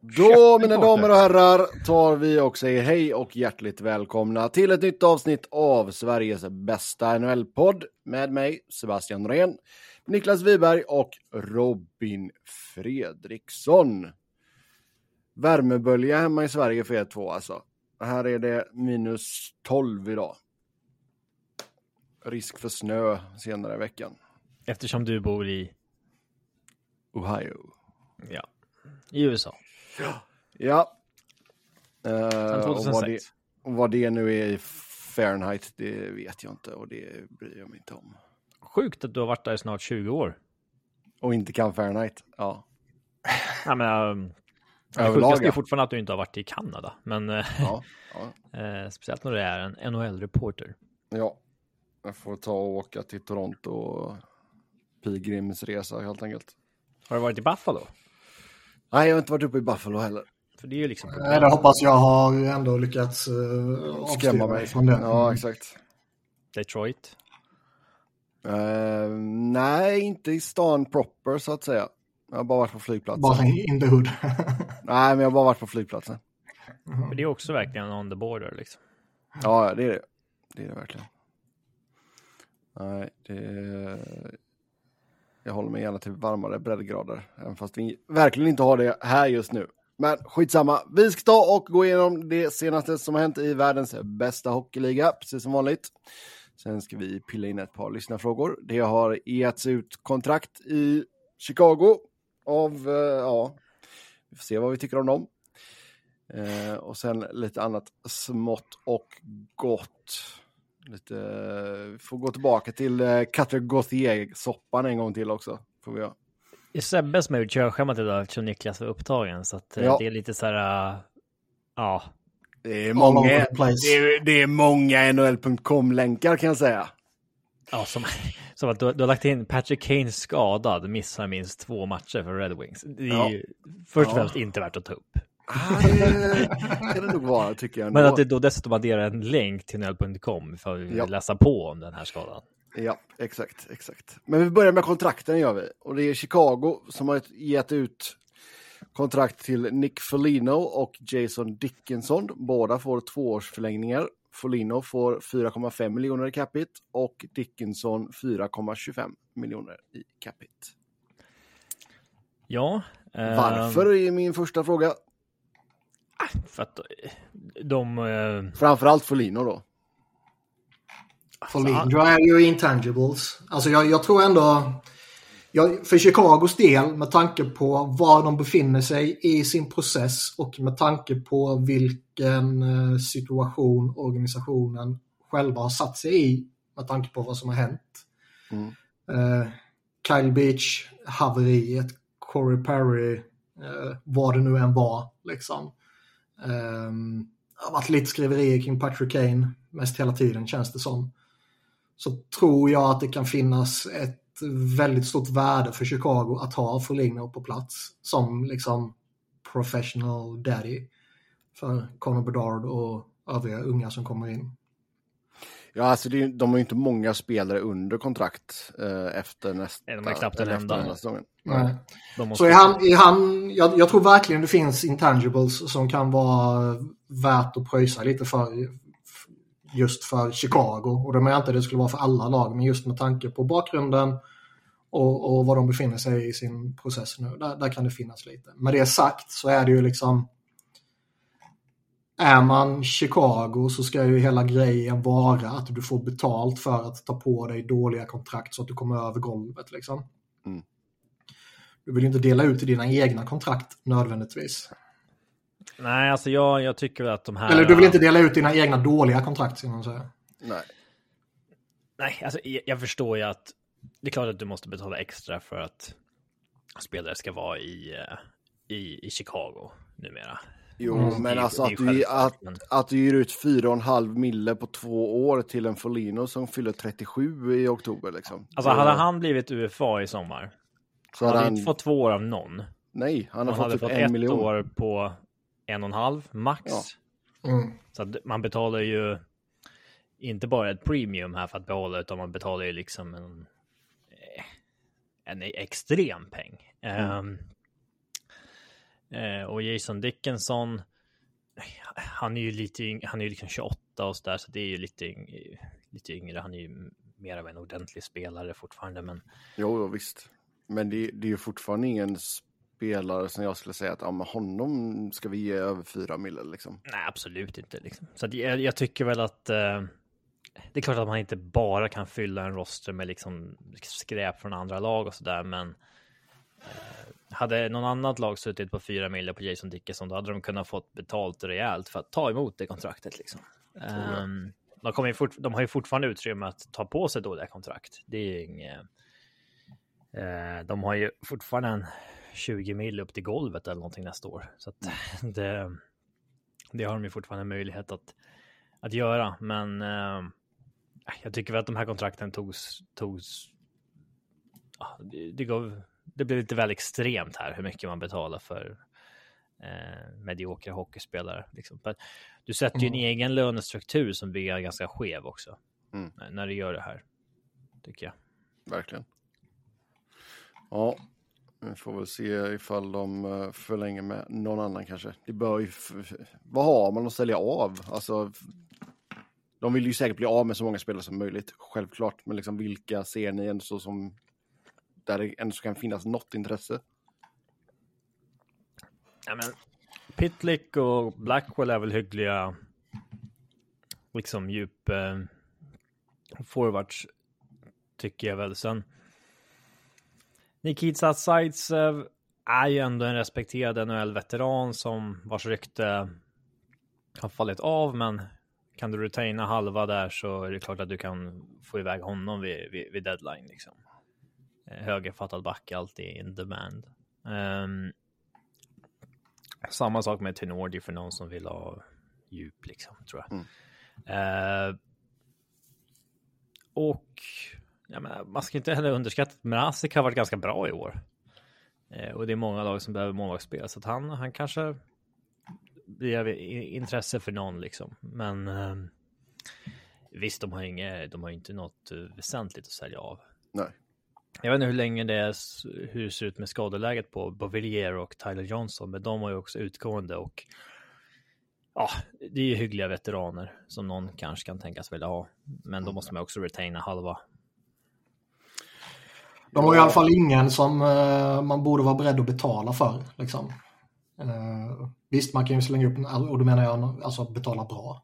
Då, mina damer och herrar, tar vi och säger hej och hjärtligt välkomna till ett nytt avsnitt av Sveriges bästa NHL-podd med mig, Sebastian Norén, Niklas Wiberg och Robin Fredriksson. Värmebölja hemma i Sverige för er två alltså. Här är det minus 12 idag. Risk för snö senare i veckan. Eftersom du bor i? Ohio. Ja, i USA. Ja. Uh, 2006. Och vad, det, vad det nu är i Fahrenheit, det vet jag inte och det bryr jag mig inte om. Sjukt att du har varit där i snart 20 år. Och inte kan Fahrenheit, ja. ja men, um, det sjukaste är fortfarande att du inte har varit i Kanada, men eh, ja, ja. eh, speciellt när du är en NHL-reporter. Ja, jag får ta och åka till Toronto och pilgrimsresa helt enkelt. Har du varit i Buffalo? Nej, jag har inte varit uppe i Buffalo heller. För det är ju liksom... Nej, det hoppas jag har ändå lyckats uh, skrämma mig från det. Ja, exakt. Detroit? Uh, nej, inte i stan proper så att säga. Jag har bara varit på flygplatsen. Bara in the hood. nej, men jag har bara varit på flygplatsen. Mm. det är också verkligen on the border liksom. Ja, det är det. Det är det verkligen. Nej, det är... Jag håller mig gärna till varmare breddgrader, även fast vi verkligen inte har det här just nu. Men skitsamma, vi ska ta och gå igenom det senaste som har hänt i världens bästa hockeyliga, precis som vanligt. Sen ska vi pilla in ett par lyssnarfrågor. Det har getts ut kontrakt i Chicago av, eh, ja, vi får se vad vi tycker om dem. Eh, och sen lite annat smått och gott. Lite, vi får gå tillbaka till eh, Quatre Gauthier-soppan en gång till också. Får vi göra. Det är Sebbe som har gjort körschemat idag eftersom Niklas var upptagen. Så att, eh, ja. det är lite så här, uh, ja. Det är många, det är, det är många NHL.com-länkar kan jag säga. Ja, som, som att du, du, har lagt in Patrick Kane skadad, missar minst två matcher för Red Wings. Det är ja. ju först och främst ja. inte värt att ta upp. Ah, det kan det nog vara, tycker jag. Men att det då dessutom adderar en länk till nöl.com för att ja. läsa på om den här skadan. Ja, exakt, exakt. Men vi börjar med kontrakten gör vi. Och det är Chicago som har gett ut kontrakt till Nick Folino och Jason Dickinson. Båda får tvåårsförlängningar. Folino får 4,5 miljoner i capita och Dickinson 4,25 miljoner i capita. Ja. Eh... Varför är min första fråga. För att de... Eh... Framförallt Folino då. Folino alltså, är ju intangibles. Alltså jag, jag tror ändå... Jag, för Chicagos del, med tanke på var de befinner sig i sin process och med tanke på vilken eh, situation organisationen själva har satt sig i, med tanke på vad som har hänt. Mm. Uh, Kyle Beach, haveriet, Corey Perry, uh, vad det nu än var. Liksom. Um, det har varit lite skriverier kring Patrick Kane mest hela tiden känns det som. Så tror jag att det kan finnas ett väldigt stort värde för Chicago att ha Foligno på plats som liksom professional daddy för Conor Bedard och övriga unga som kommer in. Ja, alltså det, de har ju inte många spelare under kontrakt eh, efter nästa. De har knappt en enda. Nej. Så är han, är han jag, jag, tror verkligen det finns intangibles som kan vara värt att pröjsa lite för just för Chicago. Och det menar jag inte det skulle vara för alla lag, men just med tanke på bakgrunden och, och var de befinner sig i sin process nu. Där, där kan det finnas lite. Med det sagt så är det ju liksom är man Chicago så ska ju hela grejen vara att du får betalt för att ta på dig dåliga kontrakt så att du kommer över golvet. Liksom. Mm. Du vill ju inte dela ut i dina egna kontrakt nödvändigtvis. Nej, alltså jag, jag tycker att de här... Eller du vill inte dela ut dina egna dåliga kontrakt, ska man säga. Nej. Nej, alltså jag, jag förstår ju att det är klart att du måste betala extra för att spelare ska vara i, eh, i, i Chicago numera. Jo, mm. men alltså att du, att, att du ger ut 4,5 mille på två år till en Folino som fyller 37 i oktober liksom. Alltså hade han blivit UFA i sommar, så hade han hade inte fått två år av någon. Nej, han, har fått, hade typ fått en ett miljon. år på en och en halv max. Ja. Mm. Så att man betalar ju inte bara ett premium här för att behålla, utan man betalar ju liksom en, en extrem peng. Mm. Um, Eh, och Jason Dickinson, han är ju lite yng, han är ju liksom 28 och så där, så det är ju lite, yng, lite yngre. Han är ju mer av en ordentlig spelare fortfarande, men. Jo, visst. Men det, det är ju fortfarande ingen spelare som jag skulle säga att ja, men honom ska vi ge över fyra mille liksom. Nej, absolut inte. Liksom. Så jag, jag, tycker väl att eh, det är klart att man inte bara kan fylla en roster med liksom skräp från andra lag och så där, men eh, hade någon annat lag suttit på fyra mille på Jason Dickinson, då hade de kunnat fått betalt rejält för att ta emot det kontraktet. Liksom. Um, de, kommer fort, de har ju fortfarande utrymme att ta på sig dåliga kontrakt. Det är inget. Uh, de har ju fortfarande en 20 mil upp till golvet eller någonting nästa år, så att det, det har de ju fortfarande möjlighet att, att göra. Men uh, jag tycker väl att de här kontrakten togs, togs det, det gav det blir lite väl extremt här hur mycket man betalar för eh, mediokra hockeyspelare. Liksom. du sätter ju en mm. egen lönestruktur som blir ganska skev också. Mm. När du gör det här. Tycker jag. Verkligen. Ja, vi får väl se ifall de eh, förlänger med någon annan kanske. Det bör ju... Vad har man att sälja av? Alltså, de vill ju säkert bli av med så många spelare som möjligt, självklart. Men liksom vilka ser ni ändå som där det ändå kan finnas något intresse. Ja, men Pitlick och Blackwell är väl hyggliga liksom djup eh, forwards tycker jag väl. Sen Nikita Zaitsev är ju ändå en respekterad NHL-veteran som vars rykte har fallit av, men kan du retaina halva där så är det klart att du kan få iväg honom vid, vid, vid deadline liksom. Eh, högerfattad back alltid in demand. Um, samma sak med Tenordi för någon som vill ha djup liksom, tror jag. Mm. Uh, och jag menar, man ska inte heller underskatta att Mrazek har varit ganska bra i år. Uh, och det är många lag som behöver målvaktsspel, så att han, han kanske blir intresse för någon liksom. Men uh, visst, de har, inget, de har inte något väsentligt att sälja av. Nej. Jag vet inte hur länge det är, hur det ser ut med skadeläget på Bovillier och Tyler Johnson, men de var ju också utgående och ja, det är ju hyggliga veteraner som någon kanske kan tänkas vilja ha. Men då måste man också retaina halva. De har i alla fall ingen som eh, man borde vara beredd att betala för. Liksom. Eh, visst, man kan ju slänga upp, och då menar jag alltså betala bra.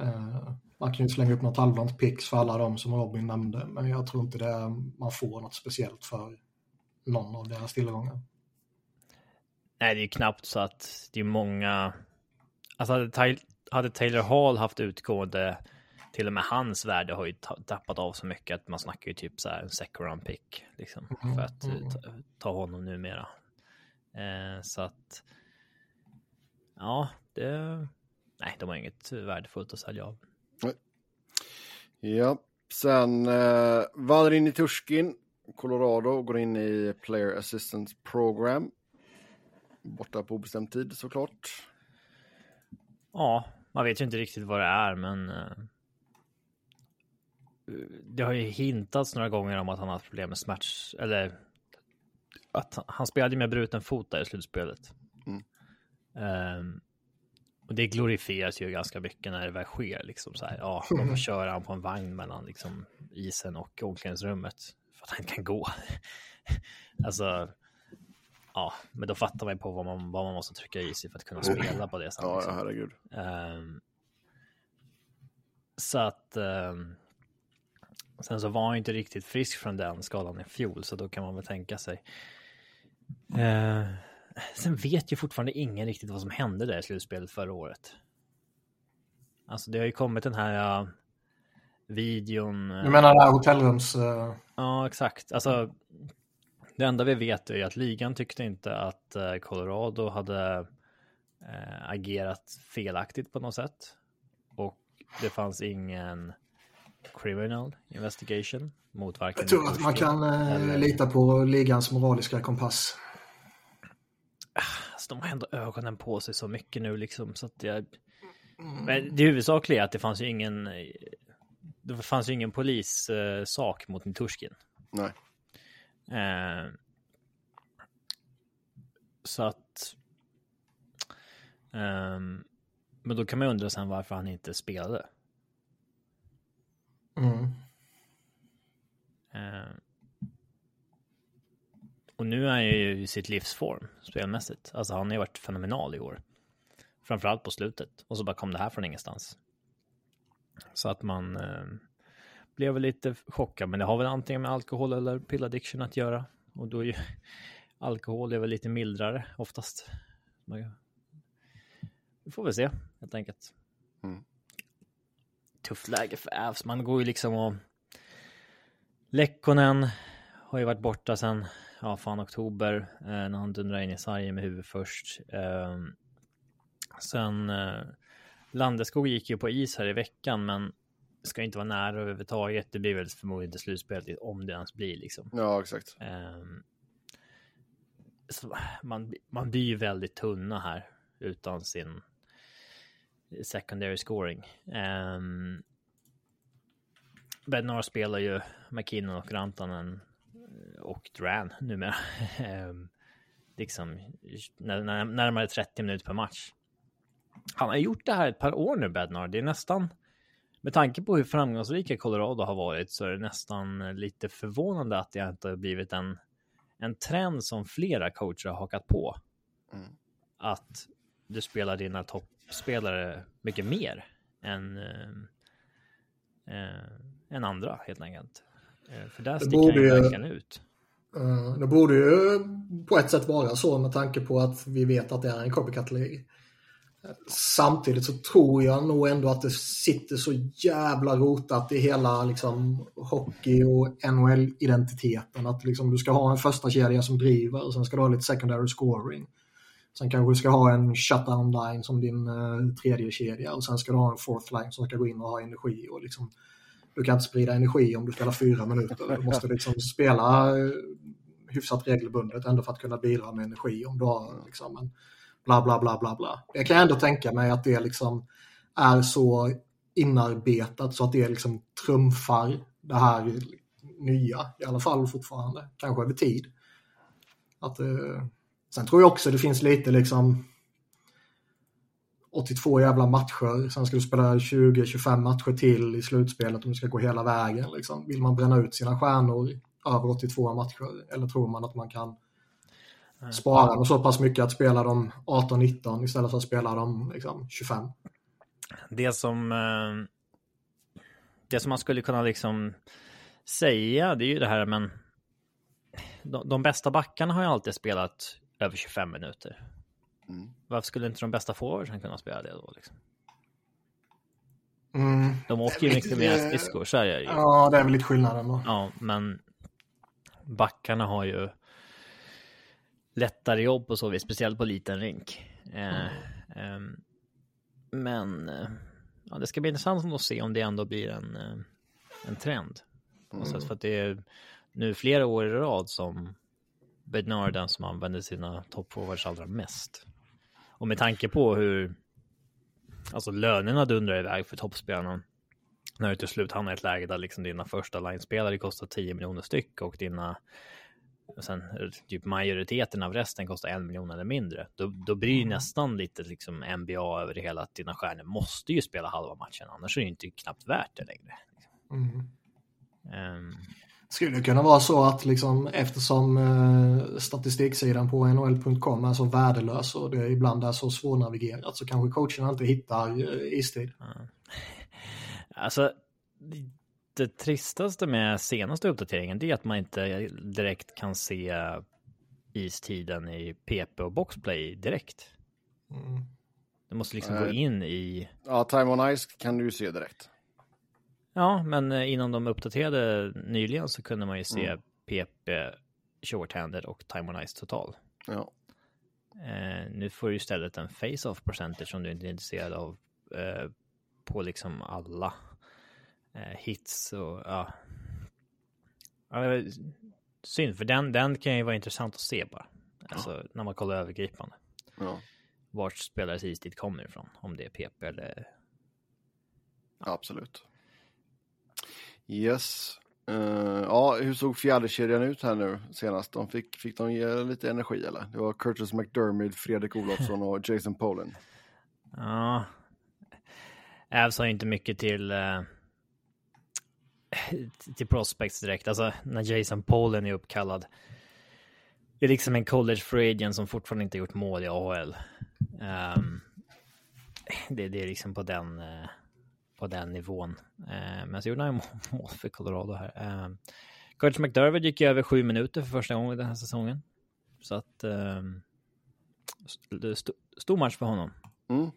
Eh, man kan ju slänga upp något halvdant pix för alla de som Robin nämnde, men jag tror inte det man får något speciellt för någon av deras tillgångar. Nej, det är knappt så att det är många. Alltså hade, hade Taylor Hall haft utgående, till och med hans värde har ju tappat av så mycket att man snackar ju typ så här en second round pick liksom mm, för att mm. ta, ta, honom numera. Eh, så att. Ja, det. Nej, de har inget värdefullt att sälja av. Ja, sen eh, i Turskin, Colorado, går in i Player Assistance Program. Borta på obestämd tid såklart. Ja, man vet ju inte riktigt vad det är, men eh, det har ju hintats några gånger om att han har haft problem med smärts, eller att han spelade med bruten fot där i slutspelet. Mm. Um, och det glorifieras ju ganska mycket när det väl sker. Liksom så här, ja, får köra han på en vagn mellan liksom, isen och omklädningsrummet för att han kan gå. alltså, ja, men då fattar man ju på vad man, vad man måste trycka i sig för att kunna spela på det sättet. Ja, ja, herregud. Um, så att um, sen så var han inte riktigt frisk från den skadan i fjol, så då kan man väl tänka sig. Uh, Sen vet ju fortfarande ingen riktigt vad som hände där i slutspelet förra året. Alltså det har ju kommit den här uh, videon. Du menar det här hotellrums... Uh... Ja, exakt. Alltså, det enda vi vet är att ligan tyckte inte att uh, Colorado hade agerat felaktigt på något sätt. Och det fanns ingen criminal investigation mot varken... Jag tror att man kan eller... lita på ligans moraliska kompass. Alltså, de har ändå ögonen på sig så mycket nu liksom så att jag... Men det huvudsakliga är att det fanns ju ingen... Det fanns ju ingen polissak eh, mot Niturskin. Nej. Eh, Så att... Um, men då kan man undra sen varför han inte spelade. Mm. Uh, och nu är han ju i sitt livsform spelmässigt. Alltså han har ju varit fenomenal i år. Framförallt på slutet. Och så bara kom det här från ingenstans. Så att man eh, blev väl lite chockad. Men det har väl antingen med alkohol eller pilladdiction att göra. Och då är ju alkohol är väl lite mildare oftast. Vi får väl se helt enkelt. Mm. Tufft läge för Avs. Man går ju liksom och Lekkonen har ju varit borta sedan, ja fan oktober, eh, när han dundrar in i sargen med huvudet först. Eh, sen eh, Landeskog gick ju på is här i veckan, men ska inte vara nära överhuvudtaget. Det blir väl förmodligen inte slutspelet om det ens blir liksom. Ja, exakt. Eh, man, man blir ju väldigt tunna här utan sin secondary scoring. Um, Bednar spelar ju McKinnon och Rantanen och Dran numera. um, liksom närmare 30 minuter per match. Han har gjort det här ett par år nu, Bednar. Det är nästan, med tanke på hur framgångsrika Colorado har varit, så är det nästan lite förvånande att det inte har blivit en, en trend som flera coacher har hakat på. Mm. Att du spelar dina toppspelare mycket mer än, äh, än andra helt enkelt. Äh, för där sticker han ju verkligen ut. Uh, det borde ju på ett sätt vara så med tanke på att vi vet att det är en copycat-league. Samtidigt så tror jag nog ändå att det sitter så jävla rotat i hela liksom, hockey och NHL-identiteten. Att liksom, du ska ha en första kedja som driver och sen ska du ha lite secondary scoring. Sen kanske du ska ha en shutdown line som din uh, tredje kedja och sen ska du ha en fourth line som ska gå in och ha energi. Och liksom, du kan inte sprida energi om du spelar fyra minuter. Du måste liksom spela eh, hyfsat regelbundet ändå för att kunna bidra med energi om du har liksom, en bla bla bla bla bla. Jag kan ändå tänka mig att det liksom är så inarbetat så att det liksom trumfar det här nya i alla fall fortfarande. Kanske över tid. Att, eh... Sen tror jag också det finns lite liksom 82 jävla matcher, sen ska du spela 20-25 matcher till i slutspelet om du ska gå hela vägen. Liksom. Vill man bränna ut sina stjärnor över 82 matcher eller tror man att man kan spara dem så pass mycket att spela dem 18-19 istället för att spela dem liksom, 25? Det som, eh, det som man skulle kunna liksom säga, det är ju det här, men de, de bästa backarna har ju alltid spelat över 25 minuter. Mm. Varför skulle inte de bästa forwardsen kunna spela det då? Liksom? Mm. De åker ju mycket mer skridskor, så är det ju. Ja, det är väl lite skillnad ändå. Ja, men backarna har ju lättare jobb på så vis, speciellt på liten rink. Eh, mm. eh, men ja, det ska bli intressant att se om det ändå blir en, eh, en trend. Mm. För att det är nu flera år i rad som Bednar är den som använder sina toppforwards allra mest. Och med tanke på hur alltså lönerna dundrar iväg för toppspelarna när du till slut hamnar i ett läge där liksom dina första linespelare kostar 10 miljoner styck och dina och sen typ majoriteten av resten kostar en miljon eller mindre. Då, då blir det mm. nästan lite liksom NBA över det hela att dina stjärnor måste ju spela halva matchen, annars är det inte knappt värt det längre. Mm. Um, skulle det kunna vara så att liksom, eftersom eh, statistiksidan på nhl.com är så värdelös och det ibland är så svårnavigerat så kanske coacherna inte hittar eh, istid. Mm. Alltså, det tristaste med senaste uppdateringen är att man inte direkt kan se istiden i PP och boxplay direkt. Mm. Du måste liksom äh, gå in i... Ja, time on ice kan du ju se direkt. Ja, men eh, innan de uppdaterade nyligen så kunde man ju se mm. PP shorthanded och time on ice total. Ja. Eh, nu får du istället en face-off percentage om du inte är intresserad av eh, på liksom alla eh, hits och ja. ja. Synd, för den, den kan ju vara intressant att se bara. Alltså ja. när man kollar övergripande. Ja. Vart spelares istid kommer ifrån, om det är PP eller... Ja. Absolut. Yes. Uh, ja, hur såg fjärdekedjan ut här nu senast? De fick, fick de ge lite energi eller? Det var Curtis McDermid, Fredrik Olofsson och Jason Polin. Ja. Avs har ju inte mycket till uh, till prospects direkt. Alltså när Jason Polin är uppkallad. Det är liksom en college free agent som fortfarande inte gjort mål i AHL. Um, ehm, det, det, är liksom på den, uh, på den nivån. Uh, men så gjorde han mål för Colorado här. Uh, Curtis McDermott gick ju över sju minuter för första gången den här säsongen. Så att um, st stor match för honom. Mm.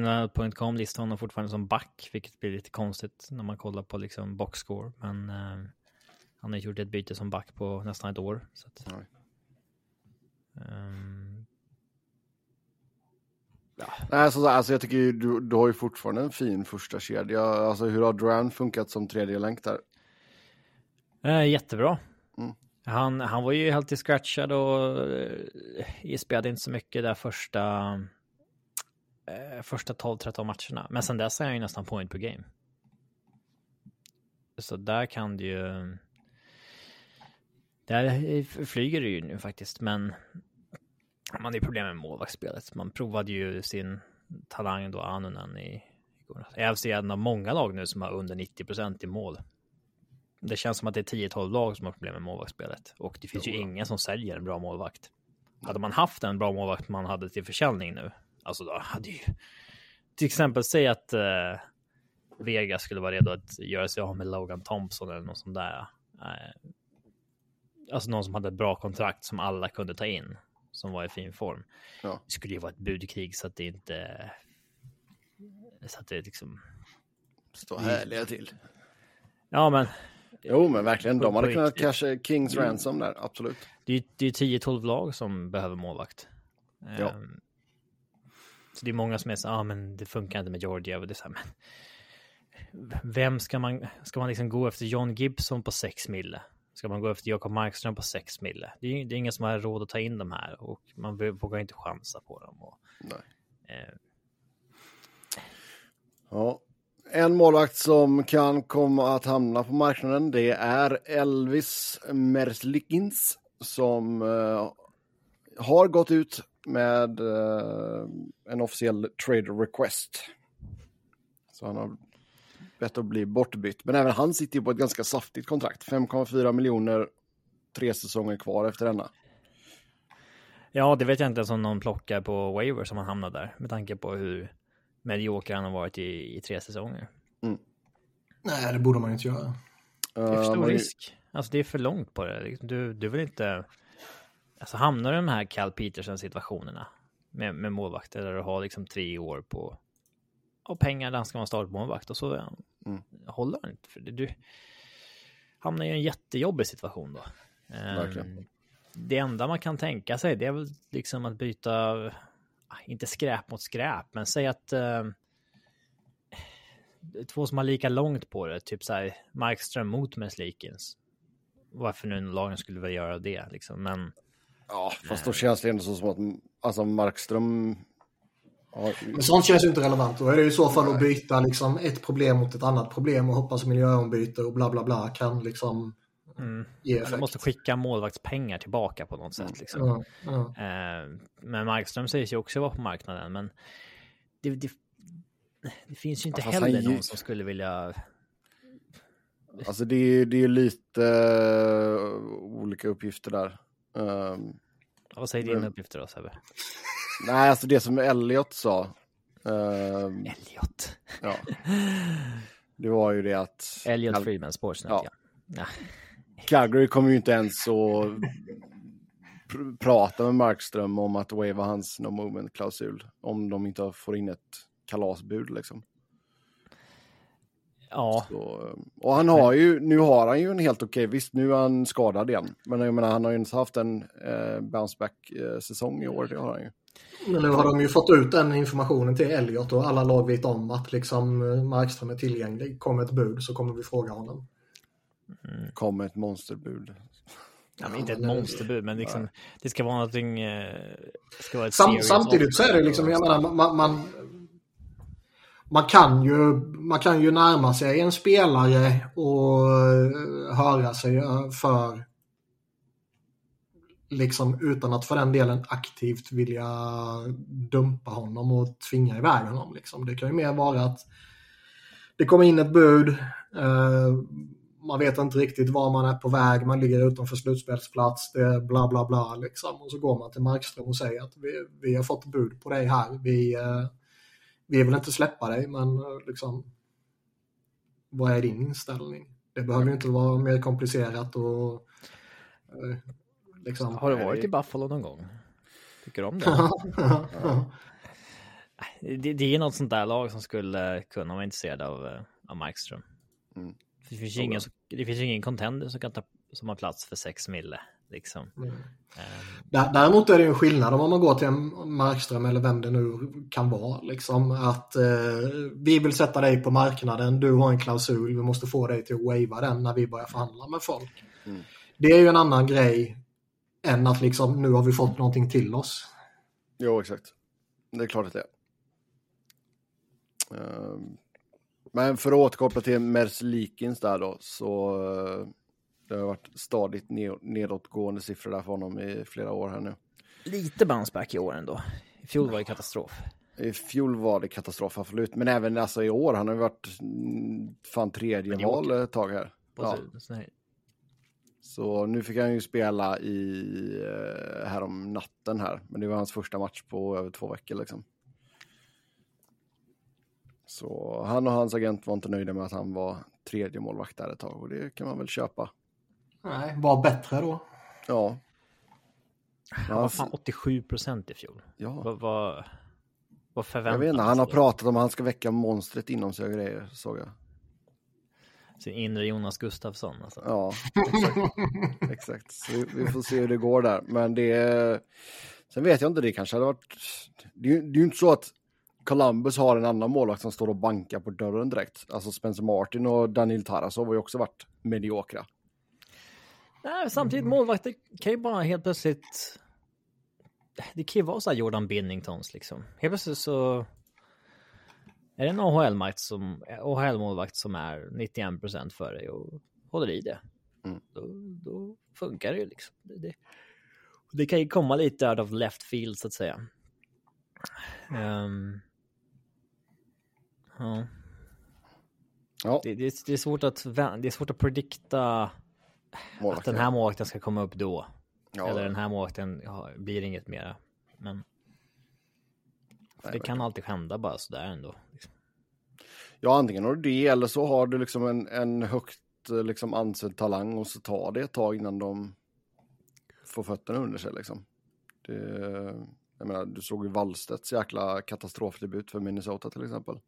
NHL.com listar honom fortfarande som back, vilket blir lite konstigt när man kollar på liksom boxscore. Men uh, han har gjort ett byte som back på nästan ett år. Så att, um, ja. Nej, alltså, alltså jag tycker du, du har ju fortfarande en fin första kedja. Alltså hur har Duran funkat som tredje länk där? Uh, jättebra. Mm. Han, han var ju helt scratchad och uh, spelade inte så mycket där första eh, första 12-13 matcherna. Men sen dess är han ju nästan point per game. Så där kan det ju... Där flyger det ju nu faktiskt, men man har ju problem med målvaktsspelet. Man provade ju sin talang då, Anunen, i igår. AFC är en av många lag nu som har under 90 procent i mål. Det känns som att det är 10-12 lag som har problem med målvaktsspelet och det finns ju ingen som säljer en bra målvakt. Hade man haft en bra målvakt man hade till försäljning nu, Alltså då hade ju till exempel säg att eh, Vegas skulle vara redo att göra sig av med Logan Thompson eller något sånt där. Eh, alltså någon som hade ett bra kontrakt som alla kunde ta in som var i fin form. Ja. Det skulle ju vara ett budkrig så att det inte så att det liksom står härliga till. Ja, men. Jo, men verkligen. De hade kunnat casha Kings ransom där, absolut. Det är ju 10-12 lag som behöver målvakt. Ja. Um, så det är många som är så, ja ah, men det funkar inte med Georgia. Och det är så här, men vem ska man, ska man liksom gå efter John Gibson på 6 mille? Ska man gå efter Jakob Markström på 6 mille? Det är, det är ingen som har råd att ta in de här och man vågar inte chansa på dem. Och. Eh. Ja, en målvakt som kan komma att hamna på marknaden det är Elvis Merslikins som uh, har gått ut med uh, en officiell trade request. Så han har bett att bli bortbytt. Men även han sitter ju på ett ganska saftigt kontrakt. 5,4 miljoner, tre säsonger kvar efter denna. Ja, det vet jag inte ens om någon plockar på waiver som han hamnar där. Med tanke på hur medioker han har varit i, i tre säsonger. Mm. Nej, det borde man inte göra. Det är för stor uh, risk. Alltså det är för långt på det. Du, du vill inte alltså hamnar du i de här Cal Peterson situationerna med, med målvakter där du har liksom tre år på och pengar han ska vara startmålvakt och så mm. håller han inte för det. Du hamnar i en jättejobbig situation då. Um, det enda man kan tänka sig det är väl liksom att byta, ah, inte skräp mot skräp, men säg att uh, två som har lika långt på det, typ så här Markström mot Meslikins. Varför nu lagen skulle vilja göra det liksom, men Ja, fast då känns det ändå som att alltså Markström... Ja. Men sånt känns ju inte relevant. Då är det i så fall att byta liksom ett problem mot ett annat problem och hoppas miljöombyte och bla bla bla kan liksom mm. ge effekt. Man måste skicka målvaktspengar tillbaka på något sätt. Liksom. Mm. Mm. Eh, men Markström sägs ju också vara på marknaden. Men det, det, det finns ju inte alltså, heller någon som skulle vilja Alltså det är, det är lite uh, olika uppgifter där. Um, Vad säger dina uppgifter då Sebbe? Nej, alltså det som Elliot sa. Um, Elliot. Ja. Det var ju det att... Elliot Friedman, Sportsnet, ja. ja. Calgary kommer ju inte ens att pr prata med Markström om att wava hans no movement-klausul. Om de inte får in ett kalasbud liksom. Ja. Så, och han har ju, nu har han ju en helt okej, visst nu är han skadad igen. Men jag menar, han har ju inte haft en eh, bounceback-säsong i år, det har han ju. Men nu har de ju fått ut den informationen till Elliot och alla lag vet om att liksom eh, Markström är tillgänglig. Kommer ett bud så kommer vi fråga honom. Mm. Kommer ett monsterbud. Ja, men inte ett monsterbud, men liksom, det ska vara någonting... Eh, ska vara Sam, samtidigt så är det liksom, jag menar, man, man man kan ju, man kan ju närma sig en spelare och eh, höra sig för liksom utan att för den delen aktivt vilja dumpa honom och tvinga iväg honom. Liksom. Det kan ju mer vara att det kommer in ett bud, eh, man vet inte riktigt var man är på väg, man ligger utanför slutspelsplats, det är bla bla bla liksom. Och så går man till Markström och säger att vi, vi har fått bud på dig här, vi, eh, vi vill inte släppa dig men eh, liksom vad är din inställning? Det behöver ju inte vara mer komplicerat och eh, liksom. Har du varit i Buffalo någon gång? Tycker du om det? det, det är något sånt där lag som skulle kunna vara intresserad av, eh, av Markström. Mm. Det finns ju ingen, det finns ingen contender som kan ta som har plats för 6 mille. Liksom. Mm. Um, Däremot är det en skillnad om man går till en Markström eller vem det nu kan vara. Liksom, att eh, vi vill sätta dig på marknaden, du har en klausul, vi måste få dig till att wava den när vi börjar förhandla med folk. Mm. Det är ju en annan grej än att liksom nu har vi fått någonting till oss. Jo, exakt. Det är klart att det är. Ehm, Men för att återkoppla till Merslikins där då, så eh, det har varit stadigt ned- nedåtgående siffror där för honom i flera år här nu. lite bounceback i år ändå. I fjol var det katastrof. I fjol var det katastrof, absolut. Men även alltså, i år, han har ju varit mm, fan tredje val ett tag här. Ja. Så nu fick han ju spela i eh, här om natten här, men det var hans första match på över två veckor liksom. Så han och hans agent var inte nöjda med att han var tredje målvakt där ett tag och det kan man väl köpa. Nej, var bättre då. Ja. han var fan 87 procent i fjol. ja. Vad, vad, vad Jag förväntar vet inte, han har pratat om att han ska väcka monstret inom sig och grejer, såg jag. Sin inre Jonas Gustafsson. Alltså. Ja, exakt. exakt. Vi, vi får se hur det går där. Men det. Sen vet jag inte, det kanske hade varit... Det är, ju- det är ju inte så att Columbus har en annan målvakt som står och bankar på dörren direkt. Alltså Spencer Martin och Daniel Tarasov har ju också varit mediokra. Nej, samtidigt målvakter kan ju bara helt plötsligt... Det kan ju vara så här Jordan Binningtons liksom. Helt plötsligt så... Är det en AHL-målvakt som, AHL-målvakt som är 91 procent för dig och håller i det. Mm. Då, då funkar det ju liksom. Det, det, kan ju komma lite out of left field så att säga. Ehm, ja. Ja, Det, det, det, är svårt att, det är svårt att predikta att målvakter. den här målvakten ska komma upp då. ja, Eller den här målvakten ja, blir inget mera. Men nej, det kan alltid hända bara sådär ändå. Liksom. Ja, antingen har du det eller så har du liksom en, en högt eh, liksom ansedd talang och så tar det ett tag innan de får fötterna under sig liksom. Det, jag menar, du såg ju Wallstedts jäkla katastrofdebut för Minnesota till exempel.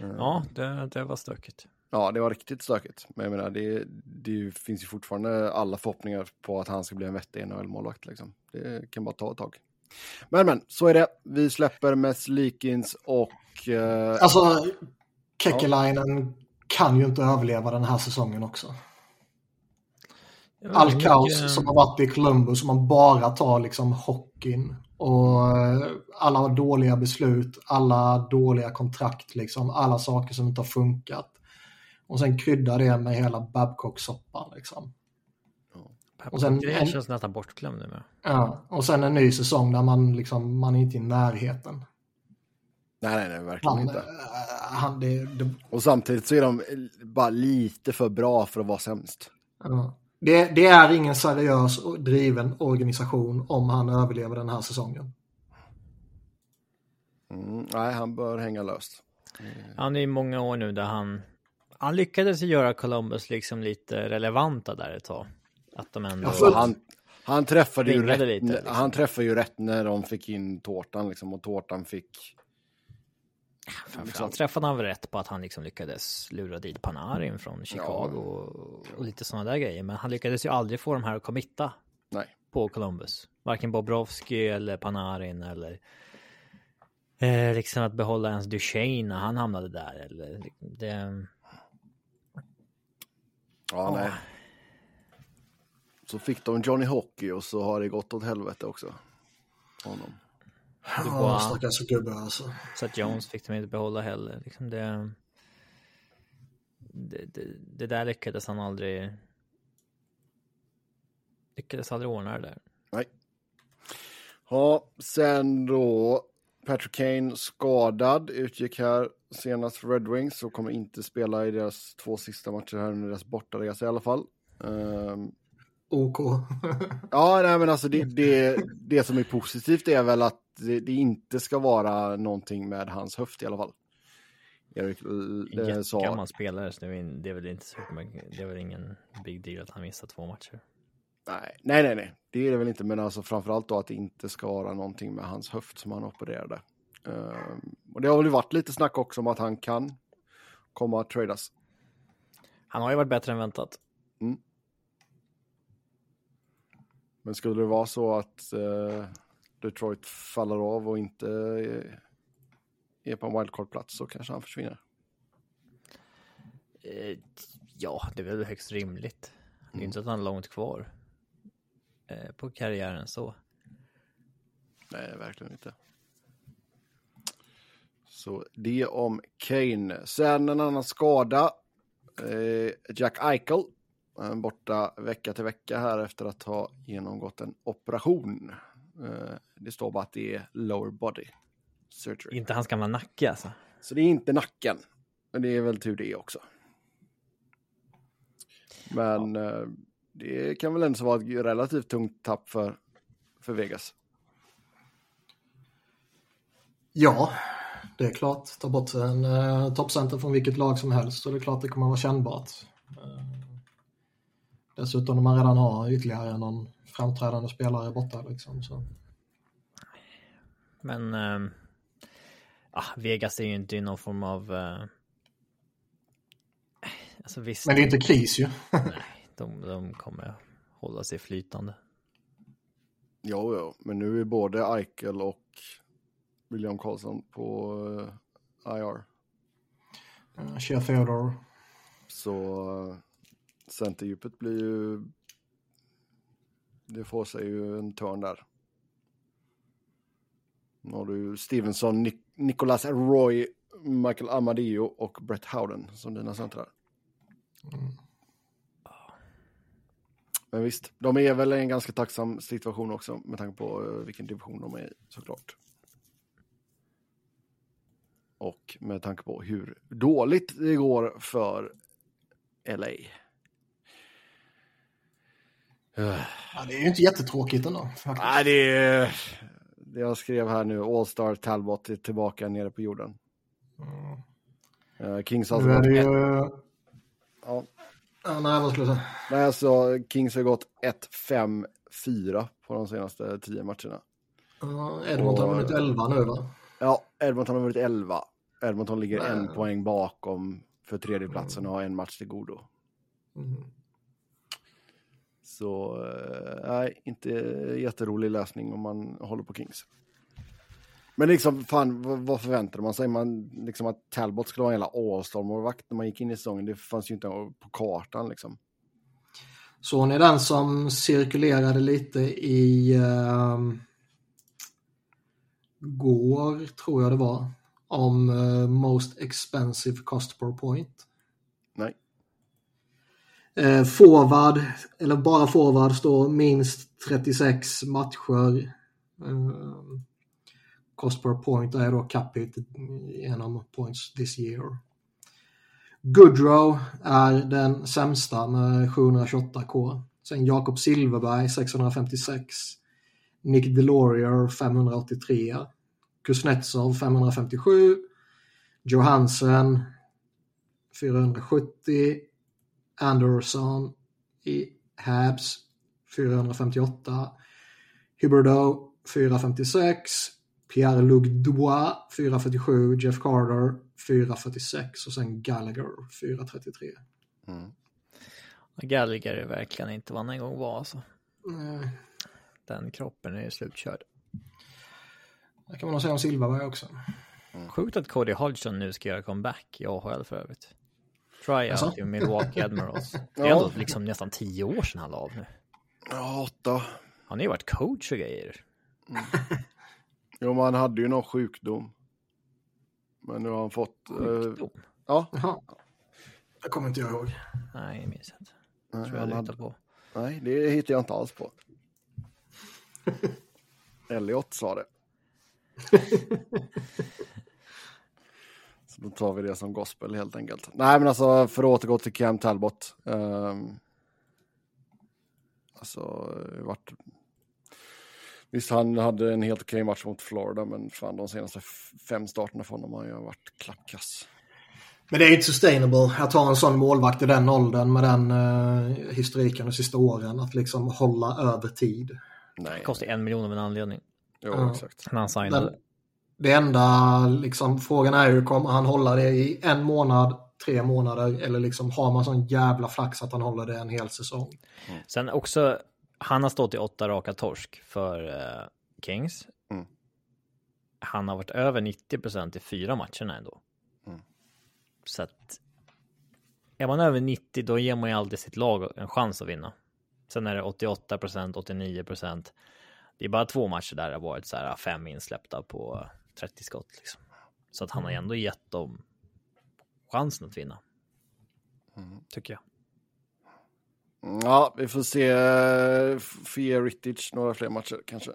Eh, Ja, det, det var stökigt. Ja, det var riktigt stökigt. Men jag menar, det, det finns ju fortfarande alla förhoppningar på att han ska bli en vettig NHL-målvakt. Liksom. Det kan bara ta ett tag. Men, men, så är det. Vi släpper Mess Likins och... Eh, Alltså, Kekkelainen kan ju inte överleva den här säsongen också. All kaos som har varit i Columbus, som man bara tar liksom hockeyn och eh, alla dåliga beslut, alla dåliga kontrakt, liksom, alla saker som inte har funkat. Och sen krydda det med hela Babcock-soppan. Liksom. Och sen- Det känns nästan bortglömd nu med. Ja, och sen en ny säsong där man, liksom, man är inte i närheten. nej, nej, nej, verkligen Han, inte. eh, han, det, det, Och samtidigt så är de bara lite för bra för att vara sämst. ja. det, det är ingen seriös och driven organisation om han överlever den här säsongen. Mm, nej, han bör hänga löst. Han är i många år nu där han, han lyckades göra Columbus liksom lite relevanta där ett tag. Att de ändå... Ja, för- Han, han, träffade ju rätt, lite, liksom. han träffade ju rätt när de fick in tårtan liksom, och tårtan fick... Framförallt träffade han väl rätt på att han liksom lyckades lura dit Panarin från Chicago och, och lite sådana där grejer. Men han lyckades ju aldrig få de här att committa Nej. på Columbus. Varken Bobrovski eller Panarin eller eh, liksom att behålla ens Duchene när han hamnade där. Eller, det, Ja, nej. Så fick de Johnny Hockey och så har det gått åt helvete också. Honom. Ja, stackars gubbe alltså. Så att Jones fick de inte behålla heller. Liksom det, det, det, det där lyckades han aldrig lyckades aldrig ordna det där. Nej. Ja, sen då Patrick Kane skadad, utgick här senast för Red Wings och kommer inte spela i deras två sista matcher här under deras bortaresa i alla fall. Um, OK. ja, nej men alltså det, det, det som är positivt är väl att det, det, inte ska vara någonting med hans höft i alla fall. Erik eh, sa... Jättegammal spelare, så det är väl inte så det är väl ingen big deal att han missar två matcher. Nej, nej, nej, nej, det är det väl inte, men alltså framförallt då att det inte ska vara någonting med hans höft som han opererade. Um, och det har väl varit lite snack också om att han kan komma att tradas. Han har ju varit bättre än väntat. Mm. Men skulle det vara så att uh, Detroit faller av och inte är, är på en wildcard-plats så kanske han försvinner. Uh, ja, det är väl högst rimligt. Det är mm. inte att han är långt kvar uh, på karriären så. Nej, verkligen inte. Så det om Kane. Sen en annan skada. Eh, Jack Eichel. Borta vecka till vecka här efter att ha genomgått en operation. Eh, det står bara att det är lower body surgery. Inte hans gamla nacke alltså? Så det är inte nacken. Men det är väl tur det också. Men ja. Eh, det kan väl ändå vara ett relativt tungt tapp för, för Vegas. Ja, det är klart. Ta bort en uh, toppcenter från vilket lag som helst så det är klart det kommer att vara kännbart. Dessutom om man redan har ytterligare någon framträdande spelare borta liksom. Så. Men ah, Vegas är ju inte i någon form av uh, alltså visst, Men det är inte kris ju. nej, de, de kommer hålla sig flytande. Jo, jo, men nu är både Eichel och William Karlsson på uh, IR. Uh, Shea Theodore. Så uh, centerdjupet blir ju... Det får sig ju en törn där. Nu har du Stevenson, Nik Nicholas Roy, Michael Amadio och Brett Howden som dina centrar. Mm. Men visst, de är väl i en ganska tacksam situation också med tanke på vilken division de är i såklart. Och med tanke på hur dåligt det går för LA. Ja, det är ju inte jättetråkigt ändå. Faktiskt. Nej, det är det jag skrev här nu. All-Star Talbot är tillbaka nere på jorden. Mm. Kings har är det ju... Ja. ja. Nej, vad skulle jag säga? Nej, alltså Kings har gått 1-5-4 på de senaste tio matcherna. Uh, Edmonton har vunnit 11 nu va? Ja, Edmonton har vunnit 11. Edmonton ligger Nej. en poäng bakom för tredjeplatsen mm. och har en match till godo. Mm. Så eh, nej, inte jätterolig läsning om man håller på Kings. Men liksom, fan, vad förväntade man sig? Man, liksom att Talbot skulle vara en jävla All-star-målvakt när man gick in i säsongen. Det fanns ju inte på kartan liksom. Såg ni den som cirkulerade lite i uh, går, tror jag det var, om uh, Most Expensive Cost Per Point? Eh, forward, eller bara forward, står minst 36 matcher. Eh, cost per point är då capita genom points this year. Goodrow är den sämsta med 728k. Sen Jakob Silverberg 656. Nick Delorier 583. Kuznetsov 557. Johansen 470. Anderson i Habs 458. Huberdeau 456. Pierre-Luc Dubois 447. Jeff Carter 446 och sen Gallagher 433. Mm. Gallagher är verkligen inte vad han en gång var alltså. Mm. Den kroppen är slutkörd. Det kan man nog säga om Silverberg också. Mm. Sjukt att Cody Hodgson nu ska göra comeback i AHL för övrigt. Tryout alltså? i Milwaukee Admirals. Det är ändå liksom nästan tio år sedan han la av nu. Ja, åtta. Han har ju varit coach och grejer. Mm. Jo, men han hade ju någon sjukdom. Men nu har han fått... eh, Sjukdom? ja, Jaha. Det kommer inte jag ihåg. Nej, jag minns inte. nej, Tror jag hade, på. nej, det hittar jag inte alls på. Elliot sa det. Då tar vi det som gospel helt enkelt. Nej, men alltså för att återgå till Cam Talbot. Um, alltså, varit... Visst, han hade en helt okej match mot Florida, men fan de senaste fem starterna för honom har ju varit klappkass. Men det är inte sustainable att ha en sån målvakt i den åldern med den uh, historiken de sista åren. Att liksom hålla över tid. Nej, Det kostar en miljon av en anledning. jo, Ja. exakt. När han signade. Den, det enda, liksom, frågan är ju, kommer han hålla det i en månad, tre månader eller liksom har man sån jävla flax att han håller det en hel säsong? Sen också, han har stått i åtta raka torsk för eh, Kings. Mm. Han har varit över 90 procent i fyra matcherna ändå. Mm. Så att är man över 90 då ger man ju alltid sitt lag en chans att vinna. Sen är det 88 procent, 89 procent. Det är bara två matcher där det har varit så här fem insläppta på 30 skott liksom. Så att han har ändå gett dem chansen att vinna. Mm. Tycker jag. Ja, vi får se eh, Fia Rittich några fler matcher kanske.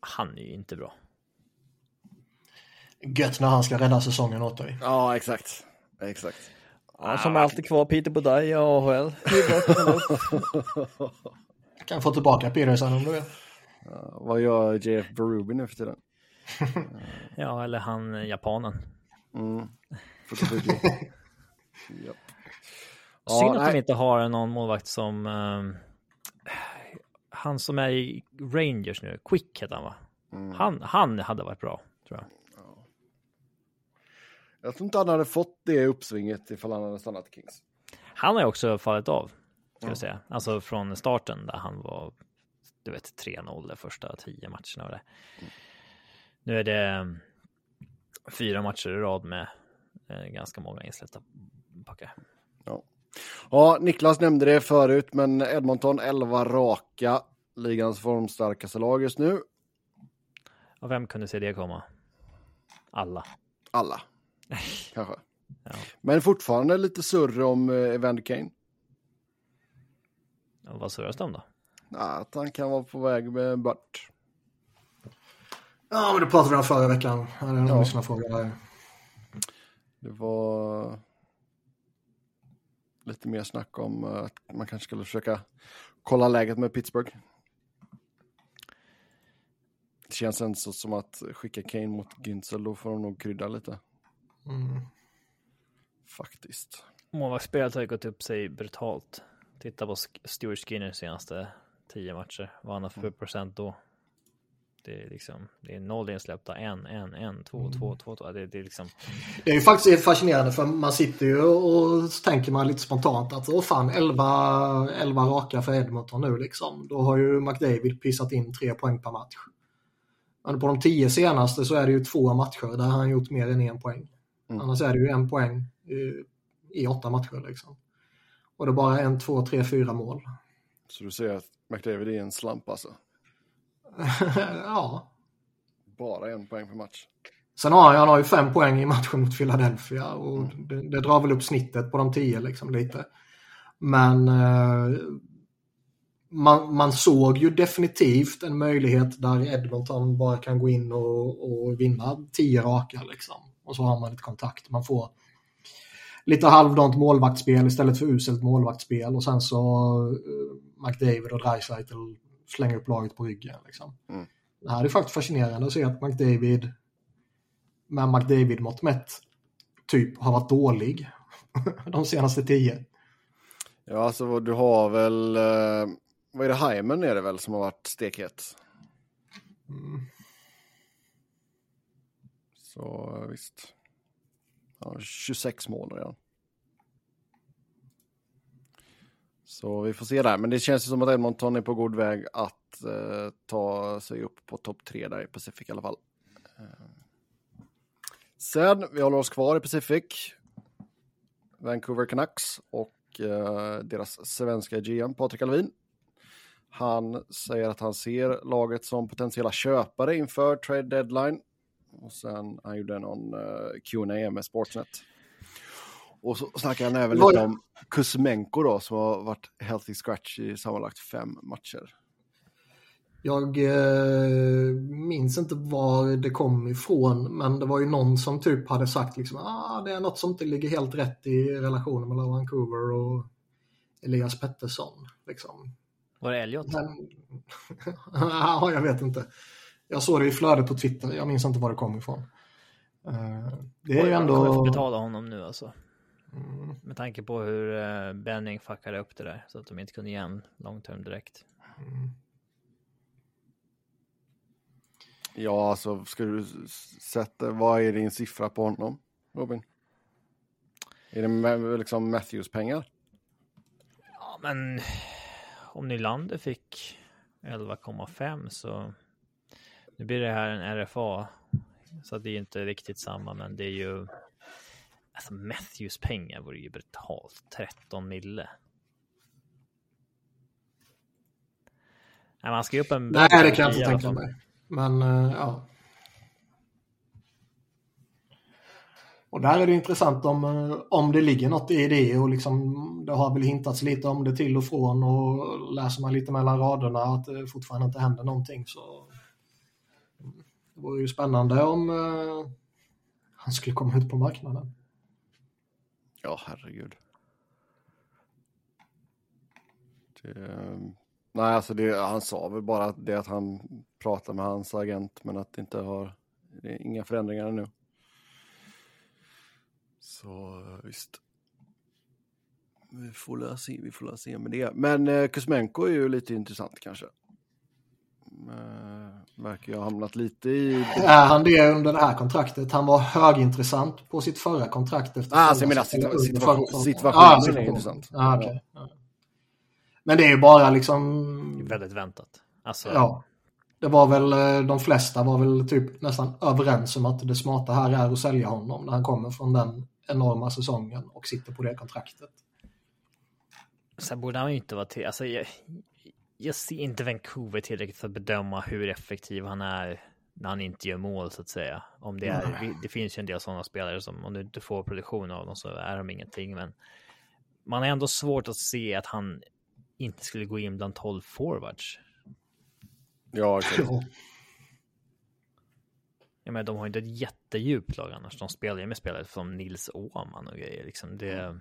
Han är ju inte bra. Gött när han ska rädda säsongen åt dig. Ja, exakt. Exakt. Ja, som är alltid kvar Peter Bodaj i AHL. Kan få tillbaka Peterson om du vill. Ja, vad gör JF Berube nu för tiden? Ja, eller han eh, japanen. Mm. Japp. Synd att nej. de inte har någon målvakt som ehm, han som är i Rangers nu. Quick heter han va? Mm. Han, han hade varit bra tror jag. Jag tror inte han hade fått det uppsvinget ifall han hade stannat i Kings. Han har ju också fallit av. Ska Ja. jag säga. Alltså från starten där han var du vet 3-0 de första tio matcherna. Och det. Nu är det ehm, fyra matcher i rad med eh, ganska många insläppta puckar. Ja, Niklas nämnde det förut, men Edmonton 11 raka. Ligans formstarkaste lag just nu. Och vem kunde se det komma? Alla. Alla. Kanske. Ja. Men fortfarande lite surr om eh, Evander Kane. Och vad surras det om då? Ja, att han kan vara på väg med Burt. Ja, men det pratade vi om förra veckan. Jag hade en Ja. lyssnarfråga där. Det var lite mer snack om eh, att man kanske skulle försöka kolla läget med Pittsburgh. Det känns ändå som att skicka Kane mot Ginzel, då får de nog krydda lite. Mm. Faktiskt. Målvaktsspelet har ju gått upp sig brutalt. Titta på Sk- Stuart Skinner senaste tio matcher. Vad han har för procent då. Det är liksom, det är noll insläppta, en, en, en, två, två, två, två. Det, det är liksom, Det är ju faktiskt helt fascinerande för man sitter ju och så tänker man lite spontant att åh fan 11, 11 raka för Edmonton nu liksom. Då har ju McDavid pissat in tre poäng per match. Men på de tio senaste så är det ju två matcher där han gjort mer än en poäng. Mm. Annars är det ju en poäng i, i åtta matcher liksom. Och det är bara en, två, tre, fyra mål. Så du ser att McDavid är en slamp alltså. ja. Bara en poäng per match. Sen har han, han har ju fem poäng i matchen mot Philadelphia och det, det drar väl upp snittet på de tio liksom lite. Men eh, man, man såg ju definitivt en möjlighet där Edmonton bara kan gå in och, och vinna tio raka liksom. Och så har man ett kontakt. Man får lite halvdant målvaktsspel istället för uselt målvaktsspel och sen så eh, McDavid och Dreisaitl slänger upp laget på ryggen. Liksom. Mm. Det här är faktiskt fascinerande att se att McDavid med McDavid-mått mätt typ har varit dålig de senaste tio. Ja, alltså du har väl, eh, vad är det, Hyman är det väl som har varit stekhet? Mm. Så visst. Ja, 26 mål redan. Så vi får se där, men det känns ju som att Edmonton är på god väg att eh, ta sig upp på topp tre där i Pacific i alla fall. Eh. Sen, vi håller oss kvar i Pacific. Vancouver Canucks och eh, deras svenska GM Patrik Alvin. Han säger att han ser laget som potentiella köpare inför trade deadline. Och sen han gjorde någon eh, Q&A med Sportsnet. Och så snackar han även lite om Kuzmenko då, som har varit healthy scratch i sammanlagt fem matcher. Jag eh, minns inte var det kom ifrån, men det var ju någon som typ hade sagt liksom ah, det är något som inte ligger helt rätt i relationen mellan Vancouver och Elias Pettersson. Liksom. Var det Elliot? Men, ja, jag vet inte. Jag såg det i flödet på Twitter, jag minns inte var det kom ifrån. Uh, det är ju ändå... Jag kommer betala honom nu alltså. Mm. Med tanke på hur uh, Benning fuckade upp det där så att de inte kunde ge en long term direkt. Mm. Ja, alltså ska du sätta, vad är din siffra på honom, Robin? Är det liksom Matthews-pengar? Ja, men om Nylander fick 11,5 så nu blir det här en RFA. Så det är inte riktigt samma, men det är ju alltså Matthews pengar vore ju brutalt 13 mille. Nej, man ska ju upp en. Nej, det kan jag inte tänka mig. Men uh, ja. Och där är det intressant om, eh, om det ligger något i det och liksom, det har väl hintats lite om det till och från och läser man lite mellan raderna att det fortfarande inte händer någonting så det vore ju spännande om uh, han skulle komma ut på marknaden. Ja, herregud. Det, nej, alltså det, han sa väl bara det att han pratar med hans agent men att det inte har, det är inga förändringar nu. Så visst. Vi får la se, vi får se med det. Men eh, Kuzmenko är ju lite intressant kanske. Eh, verkar ju ha hamnat lite i... Är han det under det här kontraktet? Han var högintressant på sitt förra kontrakt. Efter ah, alltså, jag menar situa situation, situationen ah, situation. är intressant. Ah, okay. ja. Men det är ju bara liksom... Väldigt väntat. Alltså... Ja. Det var väl, eh, de flesta var väl typ nästan överens om att det smarta här är att sälja honom när han kommer från den enorma säsongen och sitter på det kontraktet. Sen borde han ju inte vara till, alltså jag, jag ser inte Vancouver tillräckligt för att bedöma hur effektiv han är när han inte gör mål så att säga. Om det, är, det finns ju en del sådana spelare som om du inte får produktion av dem så är de ingenting. Men man har ändå svårt att se att han inte skulle gå in bland 12 forwards. Ja, okay. Ja, men de har inte ett jättedjupt lag annars. De spelar ju med spelare som Nils Åman och grejer. Liksom det... Mm.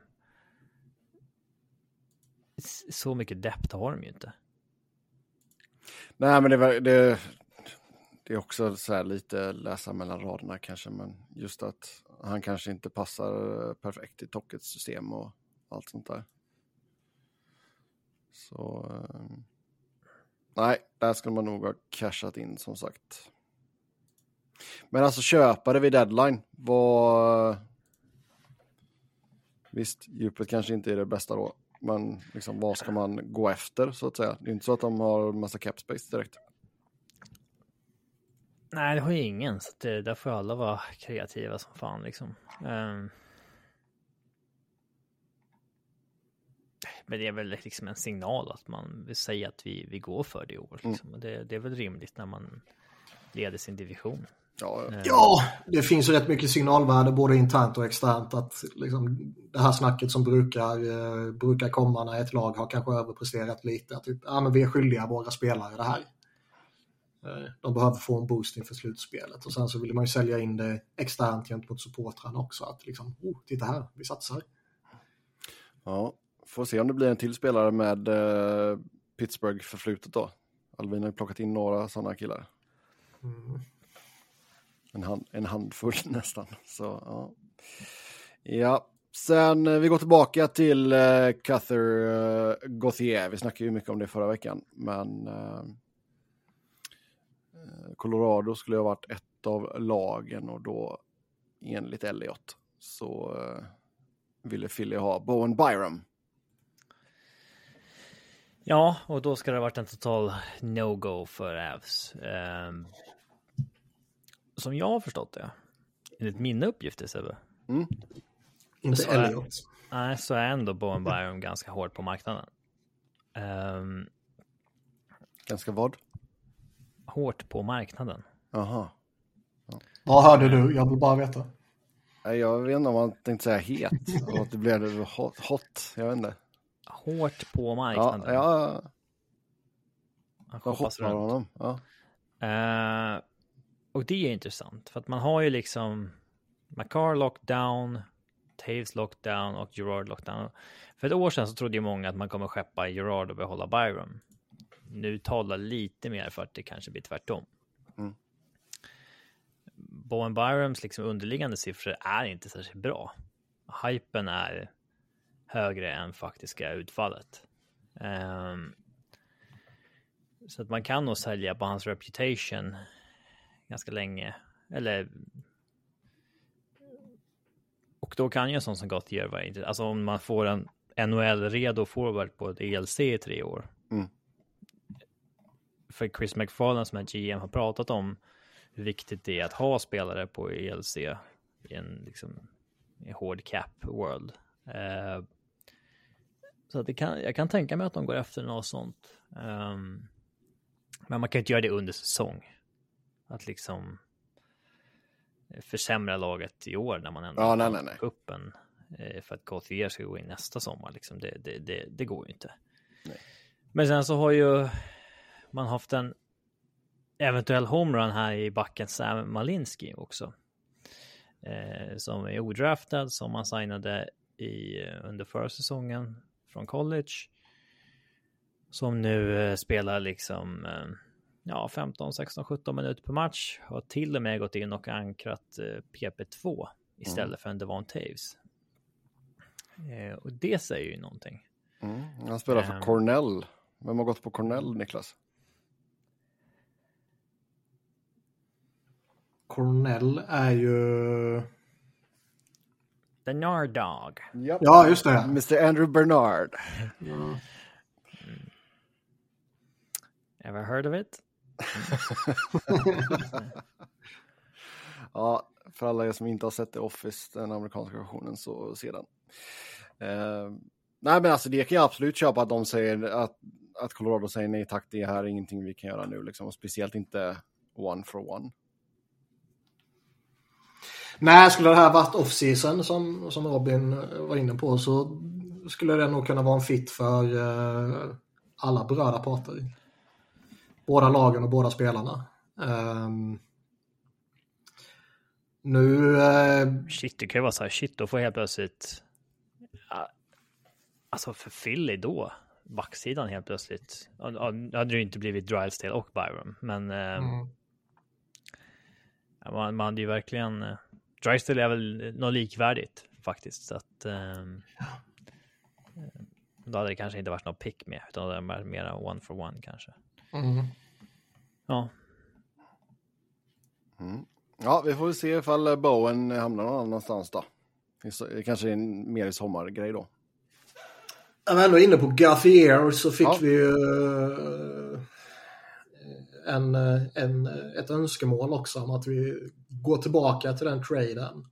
Så mycket depth har de ju inte. Nej, men det, det, det är också så här lite läsa mellan raderna kanske, men just att han kanske inte passar eh, perfekt i Tockets system och allt sånt där. Så ehm, nej, där skulle man nog ha cashat in som sagt. Men alltså köpare vid deadline var... Visst, djupet kanske inte är det bästa då. Men liksom, vad ska man gå efter så att säga? Det är inte så att de har massa cap space direkt. Nej, det har ju ingen, så det, där får alla vara kreativa som fan liksom. Um... Men det är väl liksom en signal att man vill säga att vi, vi går för det i år. Liksom. Mm. Det, det, är väl rimligt när man leder sin division. Ja, ja, det finns ju rätt mycket signalvärde både internt och externt att liksom, det här snacket som brukar, eh, brukar komma när ett lag har kanske överpresterat lite. Typ, ja, men vi är skyldiga våra spelare det här. Eh, de behöver få en boost inför slutspelet och sen så vill man ju sälja in det externt gentemot supportrarna också. Att liksom, oh, titta här, vi satsar. Ja, får se om det blir en till spelare med eh, Pittsburgh förflutet då. Alvin har ju plockat in några sådana killar. Mm en, hand, en handfull nästan. Så, ja. ja. Sen eh, vi går tillbaka till uh, Cather uh, Gauthier. Vi snackade ju mycket om det förra veckan, men uh, Colorado skulle ha varit ett av lagen och då enligt Elliot så uh, ville Philly ha Bowen Byram. Ja, och då ska det ha varit en total no-go för Avs. Um, som jag har förstått det, enligt mina uppgifter Sebbe. Mm. Inte Elliot. Nej, så är ändå Bowen Byron ganska hård på marknaden. Um, Ganska vad? Hårt på marknaden. Jaha. Vad hörde du? Jag vill bara veta. Jag vet inte om man tänkte säga het och att det blev hot. hot. Jag vet inte. Hårt på Ja, marknaden. ja Han jag shoppas hoppar runt. honom. Ja. Eh, och det är intressant för att man har ju liksom Macar lockdown, Taves lockdown och Gerard lockdown. För ett år sedan så trodde ju många att man kommer skeppa Gerard och behålla Byron. Nu talar lite mer för att det kanske blir tvärtom. Mm. Bowen Byrons liksom underliggande siffror är inte särskilt bra. Hypen är högre än faktiska utfallet. Ehm, så att man kan nog sälja på hans reputation ganska länge. Eller och då kan ju en sån som Gauthier vara intressant. Alltså om man får en NHL-redo forward på ett ELC i tre år. Mm. För Chris McFarland som är GM har pratat om hur viktigt det är att ha spelare på ELC i en liksom i hård cap world. Eh, så att det kan, jag kan tänka mig att de går efter något sånt. Ehm, men man kan inte göra det under säsong. Att liksom försämra laget i år när man ändå Ja, nej, nej, nej. kuppen eh, för att Gauthier ska gå in nästa sommar. Liksom. Det, det, det, det går ju inte. Nej. Men sen så har ju man haft en eventuell homerun här i backen Sam Malinski också. Eh, som är odraftad, som man signade i, eh, under förra säsongen från college. Som nu eh, spelar liksom eh, ja, 15, 16, 17 minuter per match. Har till och med gått in och ankrat eh, PP2 istället för en Devon Taves. Eh, och det säger ju någonting. Mm. Han spelar för Ehm. Cornell. Vem har gått på Cornell, Niklas? Cornell är ju... The Nardog. Ja, just det. Mr Andrew Bernard. Ever heard of it? Ja, för alla er som inte har sett The Office, den amerikanska versionen, så se den. Eh, nej, men alltså det kan jag absolut köpa att de säger att, att Colorado säger nej tack, det här är ingenting vi kan göra nu, liksom. och speciellt inte one for one. Nej, skulle det här varit off-season som, som Robin var inne på så skulle det nog kunna vara en fit för eh, alla berörda parter. Båda lagen och båda spelarna. Ehm, nu... eh, Shit, det kan ju vara så här, shit, då får jag helt plötsligt... Ja, alltså för Philly då, backsidan helt plötsligt. Ja, Nu hade det ju inte blivit Drysdale och Byron, men eh, mm, ja, man, man hade ju verkligen... Eh, Drysdale är väl något likvärdigt faktiskt, så att... Eh, då hade det kanske inte varit något pick med, utan det hade varit mera one for one kanske. Mm. Ja, Mm. Ja, vi får se ifall Bowen hamnar någon annanstans då. Kanske är en mer sommargrej då. Jag var ändå inne på Gauthier så fick Ja. vi ju eh, en, eh, en, ett önskemål också om att vi går tillbaka till den traden.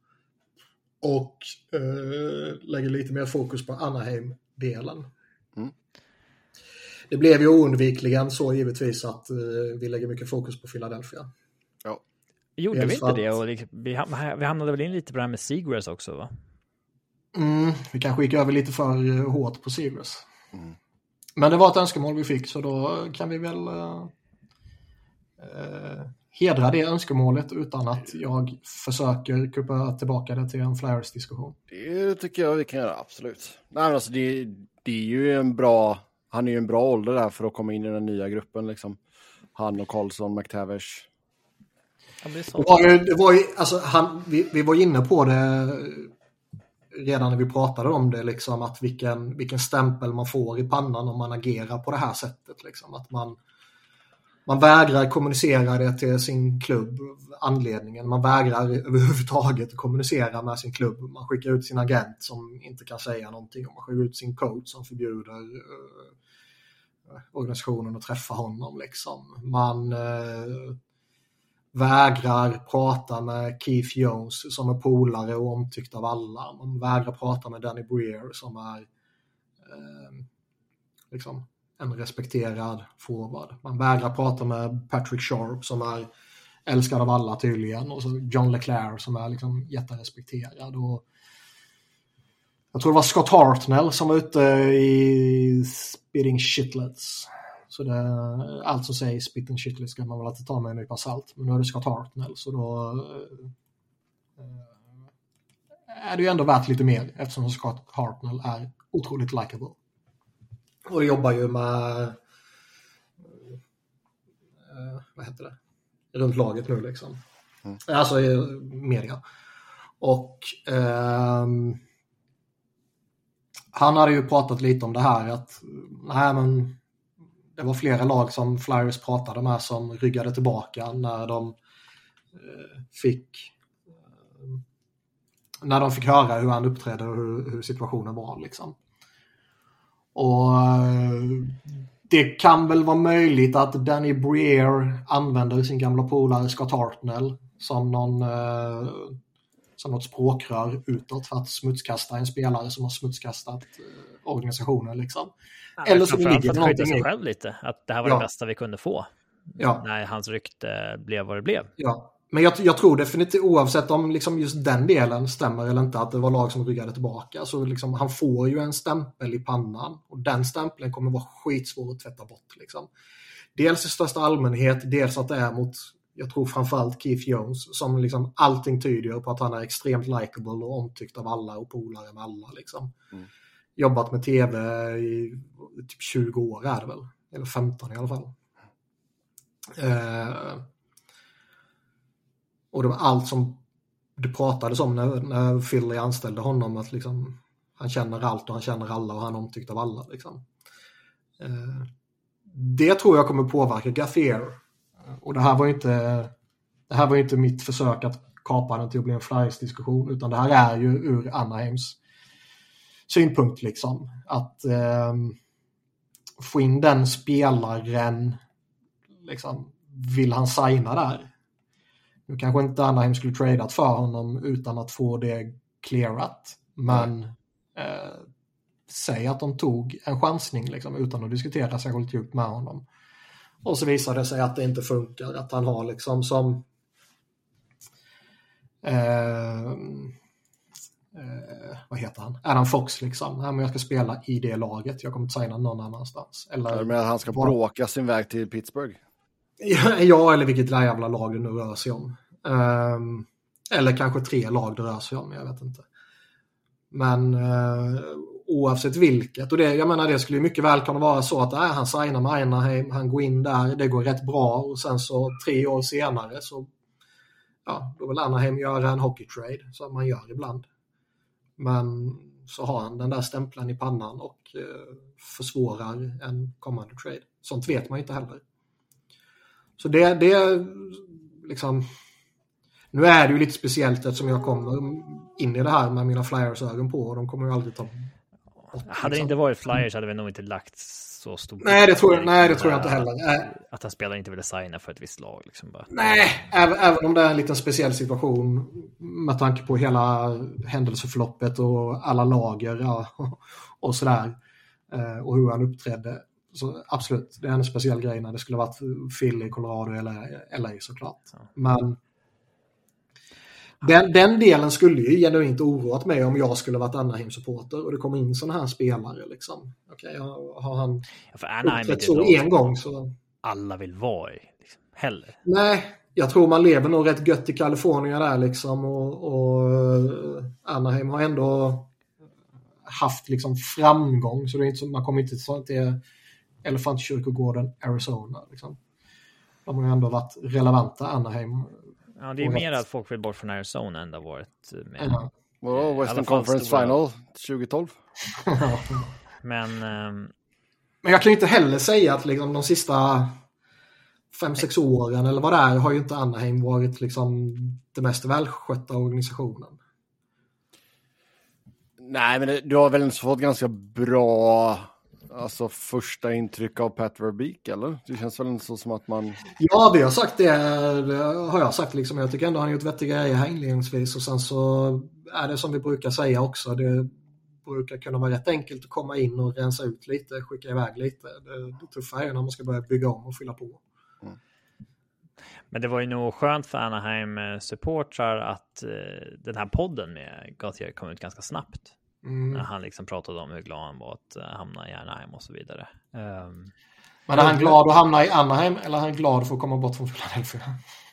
Och eh, lägger lite mer fokus på Anaheim-delen. Mm. Det blev ju oundvikligen så givetvis att eh, vi lägger mycket fokus på Philadelphia. Ja, gjorde Dels vi inte det? Och liksom, vi, ham- vi hamnade väl in lite på det här med Seagrass också, va? Mm, vi kanske gick över lite för eh, hårt på Sirius. Mm. Men det var ett önskemål vi fick så då kan vi väl eh, eh, hedra det önskemålet utan att jag försöker kuppa tillbaka det till en Flyers-diskussion. det tycker jag vi kan göra, absolut. Nej, men alltså det, det är ju en bra, han är ju en bra ålder där för att komma in i den nya gruppen liksom. Han och Karlsson, McTavish. Det var ju, det var ju, alltså, han, vi, vi var inne på det redan när vi pratade om det, liksom, att vilken, vilken stämpel man får i pannan om man agerar på det här sättet. Liksom, att man, man vägrar kommunicera det till sin klubb, anledningen. Man vägrar överhuvudtaget kommunicera med sin klubb. Man skickar ut sin agent som inte kan säga någonting och man skickar ut sin coach som förbjuder eh, organisationen att träffa honom. Liksom. Man eh, vägrar prata med Keith Jones som är polare och omtyckt av alla. Man vägrar prata med Danny Breer som är eh, liksom en respekterad forward. Man vägrar prata med Patrick Sharp som är älskad av alla tydligen och så John Leclerc som är liksom jätterespekterad. Och jag tror det var Scott Hartnell som var ute i spitting shitlets. Så det, allt som sägs spitting shitlets ska man väl alltid ta med en nypa salt. Men nu är det Scott Hartnell så då eh, är det ju ändå värt lite mer eftersom Scott Hartnell är otroligt likable. Och jobbar ju med eh, vad heter det? Runt laget nu liksom. Mm. Alltså i media. Och ehm, han hade ju pratat lite om det här att nej men det var flera lag som Flyers pratade med som ryggade tillbaka när de eh, fick eh, när de fick höra hur han uppträdde och hur, hur situationen var liksom. Och eh, det kan väl vara möjligt att Danny Breer använder sin gamla polare Scott Hartnell som någon som något språkrör utåt för att smutskasta en spelare som har smutskastat eh, organisationen. Liksom. Ja, Eller så ligger det någonting sig själv lite, att det här var ja. det bästa vi kunde få. Ja. När hans rykte blev vad det blev. Ja, men jag, jag tror definitivt oavsett om liksom just den delen stämmer eller inte, att det var lag som ryggade tillbaka, så liksom, han får ju en stämpel i pannan och den stämpeln kommer vara skitsvår att tvätta bort. Liksom. Dels i största allmänhet, dels att det är mot jag tror framförallt Keith Jones, som liksom allting tyder på att han är extremt likable och omtyckt av alla och polare med alla. Liksom. Mm. Jobbat med tv i typ 20 år är det väl, eller 15 i alla fall. Eh, och det var allt som det pratades om när, när Philly anställde honom, att liksom, han känner allt och han känner alla och han är omtyckt av alla. Liksom. Eh, det tror jag kommer påverka Gaffier och det här var ju inte, det här var inte mitt försök att kapa den till att bli en Flyers-diskussion, utan det här är ju ur Anaheims synpunkt liksom. Att eh, få in den spelaren, liksom, vill han signa där? Nu kanske inte Anaheim skulle tradat för honom utan att få det clearat, men eh, säg att de tog en chansning liksom, utan att diskutera särskilt djupt med honom. Och så visar det sig att det inte funkar, att han har liksom som eh, eh, vad heter han? Adam Fox liksom. Ja, men jag ska spela i det laget, jag kommer inte signa någon annanstans. Eller men han ska bråka sin väg till Pittsburgh? Ja, eller vilket jävla lag det nu rör sig om. Um, eller kanske tre lag det rör sig om, jag vet inte. Men uh, oavsett vilket. Och det, jag menar det skulle mycket väl kunna vara så att äh, han signar med Einarheim, han går in där, det går rätt bra och sen så tre år senare så ja, då vill Anaheim göra en hockeytrade som man gör ibland. Men så har han den där stämpeln i pannan och eh, försvårar en kommande trade. Sånt vet man inte heller. Så det, det liksom nu är det ju lite speciellt eftersom jag kommer in i det här med mina flyers-ögon på och de kommer ju aldrig ta hade det inte varit Flyers hade vi nog inte lagt så stor... Nej, det tror jag, nej, det tror jag inte heller. Att, att en spelare inte ville signa för ett visst lag. Liksom bara. Nej, även, även om det är en liten speciell situation med tanke på hela händelseförloppet och alla lager ja, och sådär. Eh, och hur han uppträdde. Så absolut, det är en speciell grej när det skulle varit Philly, Colorado eller LA såklart. Men den, den delen skulle ju genuint oroat mig om jag skulle varit Anaheim-supporter och det kom in sådana här spelare. Liksom. Okej, har han ja, uppträtt så en gång så... Alla vill vara i, liksom, heller. Nej, jag tror man lever nog rätt gött i Kalifornien där liksom och, och eh, Anaheim har ändå haft liksom framgång så det är inte så, man kommer inte till Elefantkyrkogården Arizona. Liksom. De har ju ändå varit relevanta Anaheim Ja, det är mer att folk vill bort från Arizona än det har varit. Med, mm. oh, Western Conference stora... Final 2012. Men... Um... Men jag kan ju inte heller säga att liksom de sista fem sex åren eller vad det är har ju inte Anaheim varit liksom det mest välskötta organisationen. Nej, men det, du har väl fått ganska bra alltså första intryck av Pat Verbeek eller? Det känns väl inte så som att man... Ja, vi har sagt det, det har jag sagt liksom. Jag tycker ändå han gjort vettiga grejer här inledningsvis och sen så är det som vi brukar säga också. Det brukar kunna vara rätt enkelt att komma in och rensa ut lite, skicka iväg lite. Det, det tuffa är när man ska börja bygga om och fylla på. Men det var ju nog skönt för Anaheim-supportrar att eh, den här podden med Gauthier kom ut ganska snabbt. Mm. När han liksom pratade om hur glad han var att uh, hamna i Anaheim och så vidare. Um, men är han glad att hamna i Anaheim eller är han glad för att komma bort från Philadelphia?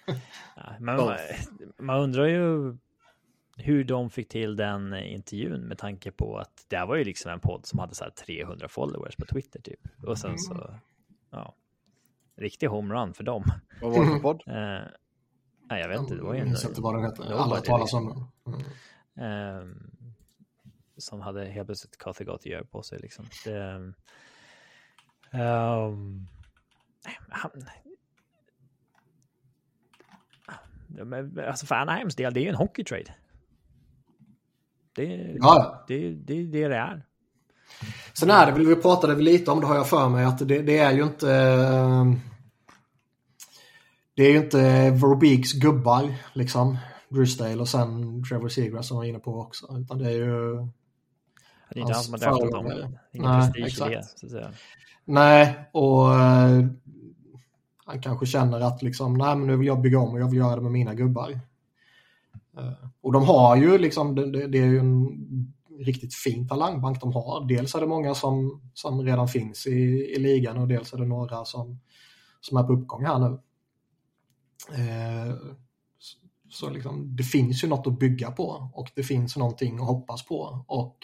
ja, men man, man, undrar ju hur de fick till den intervjun med tanke på att det var ju liksom en podd som hade så 300 followers på Twitter typ. Och sen så, mm. ja, riktig homerun för dem. Vad var det för podd? Uh, nej, jag vet inte. Det var ju en... Jag minns inte vad den hette. Alla talas om den. Mm. Um, som hade helt plötsligt Kathy Gautier på sig. Liksom. Det, um, han, alltså för Anaheims del, det är ju en hockeytrade. Det, ja. det, det, det är det är. Sen är det väl, vi pratade väl lite om det har jag för mig, att det, det är ju inte det är ju inte Verbeeks gubbar liksom. Drysdale och sen Trevor Seagrass som var inne på också. Utan det är ju det är inte han som har draftat dem. Ingen Nej, prestige i det. Så att säga. Nej, och uh, han kanske känner att liksom, nej men nu vill jag bygga om och jag vill göra det med mina gubbar. Uh, och de har ju liksom, det, det, är ju en riktigt fin talangbank de har. Dels är det många som, som redan finns i, i ligan och dels är det några som, som är på uppgång här nu. Uh, så liksom, det finns ju något att bygga på och det finns någonting att hoppas på. Och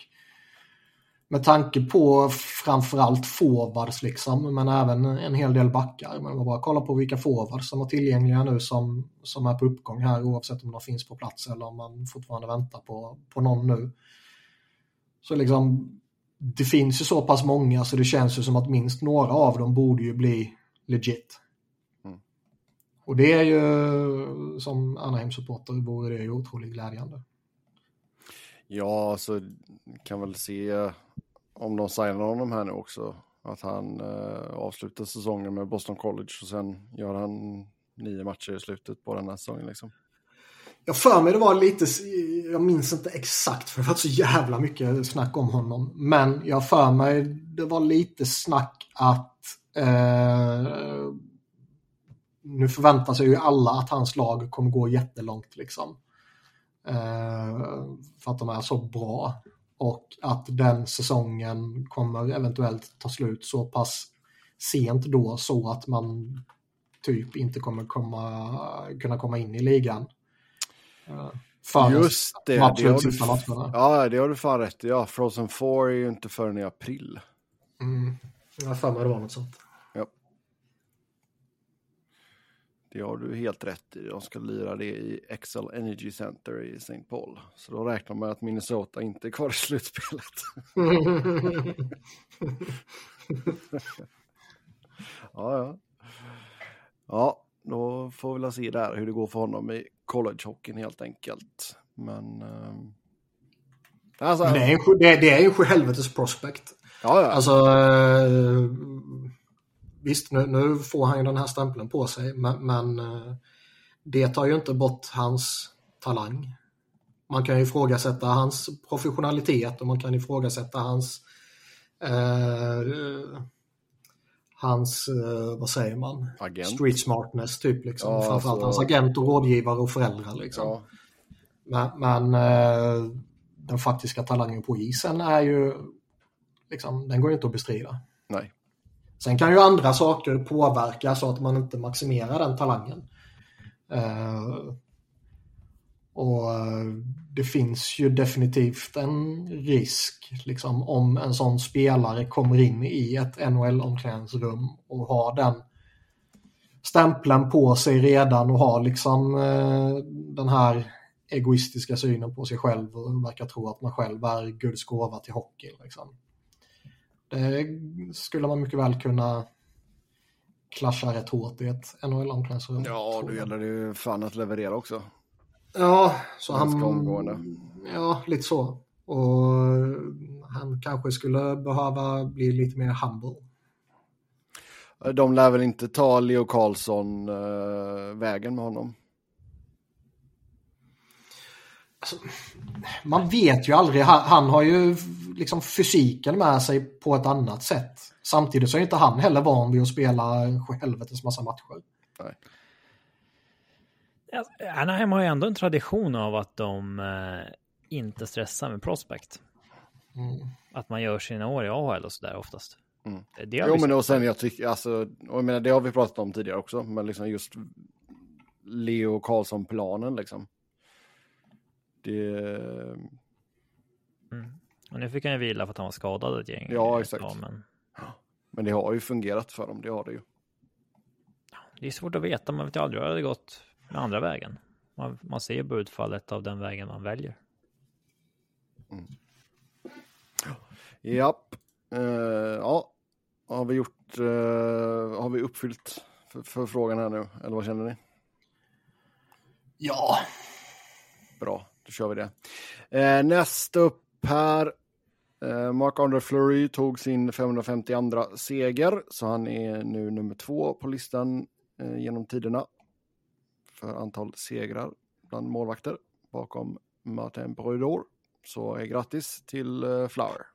med tanke på framförallt forwards liksom, men även en hel del backar. Men man bara kolla på vilka forwards som är tillgängliga nu som, som är på uppgång här oavsett om de finns på plats eller om man fortfarande väntar på, på någon nu. Så liksom, det finns ju så pass många så det känns ju som att minst några av dem borde ju bli legit. Mm. Och det är ju, som Anaheim-supporter, vore det ju otroligt glädjande. Ja, så kan väl se om de signar honom här nu också. Att han eh, avslutar säsongen med Boston College och sen gör han nio matcher i slutet på den här säsongen. Liksom. Jag för mig det var lite, jag minns inte exakt för det var så jävla mycket snack om honom. Men jag för mig det var lite snack att eh, nu förväntar sig ju alla att hans lag kommer gå jättelångt liksom. Eh, för att de är så bra. Och att den säsongen kommer eventuellt ta slut så pass sent då så att man typ inte kommer komma, kunna komma in i ligan. Eh, för Just det, det har, du, ja, det har du fan rätt Ja, Frozen 4 är ju inte förrän i april. Mm. Jag har för mig det var något sånt. Det har du helt rätt i. De ska lira det i Excel Energy Center i St. Paul. Så då räknar man att Minnesota inte är kvar i slutspelet. ja, ja. Ja, då får vi väl se där hur det går för honom i collegehockeyn helt enkelt. Men... Um... Alltså... det, är en, det, det är en sjuhelvetes prospect. Ja, ja. Alltså, uh, visst, nu, nu, får han ju den här stämpeln på sig, men, men eh, det tar ju inte bort hans talang. Man kan ju ifrågasätta hans professionalitet och man kan ifrågasätta hans eh, hans, eh, vad säger man, agent. street smartness typ liksom. Ja, Framförallt så... hans agent och rådgivare och föräldrar liksom. Ja. Men, men eh, den faktiska talangen på isen är ju, liksom, den går ju inte att bestrida. Sen kan ju andra saker påverka så att man inte maximerar den talangen. Uh, och eh, det finns ju definitivt en risk liksom, om en sån spelare kommer in i ett NHL-omklädningsrum och har den stämpeln på sig redan och har liksom uh, den här egoistiska synen på sig själv och verkar tro att man själv är Guds gåva till hockey. Liksom. Det skulle man mycket väl kunna klascha rätt hårt i ett NHL-omklädningsrum. Ja, då gäller det ju fan att leverera också. Ja, så han... Omgående. Ja, lite så. Och han kanske skulle behöva bli lite mer humble. De lär väl inte ta Leo Karlsson äh, vägen med honom? Alltså, man vet ju aldrig. Han, han, har ju liksom fysiken med sig på ett annat sätt. Samtidigt så är inte han heller van vid att spela helvetes massa matcher. Nej. Anaheim har ju ändå en tradition av att de eh, inte stressar med prospect. Mm. Att man gör sina år i AHL och sådär oftast. Mm. Det jo, men och sen jag tycker, alltså, och jag menar, det har vi pratat om tidigare också, men liksom just Leo Karlsson-planen liksom. Det... Mm. Och nu fick han ju vila för att han var skadad ett gäng. Ja, exakt. Ja, men... men det har ju fungerat för dem, det har det ju. Det är svårt att veta, man vet ju aldrig hur det hade gått med andra vägen. Man, man ser på utfallet av den vägen man väljer. Mm. Japp. Uh, ja, har vi gjort, uh, har vi uppfyllt för, för, frågan här nu? Eller vad känner ni? Ja. Bra, då kör vi det. Uh, nästa upp här. Uh, Mark-André Fleury tog sin 552 seger, så han är nu nummer två på listan genom tiderna för antal segrar bland målvakter bakom Martin Brodor. Så grattis till Flower.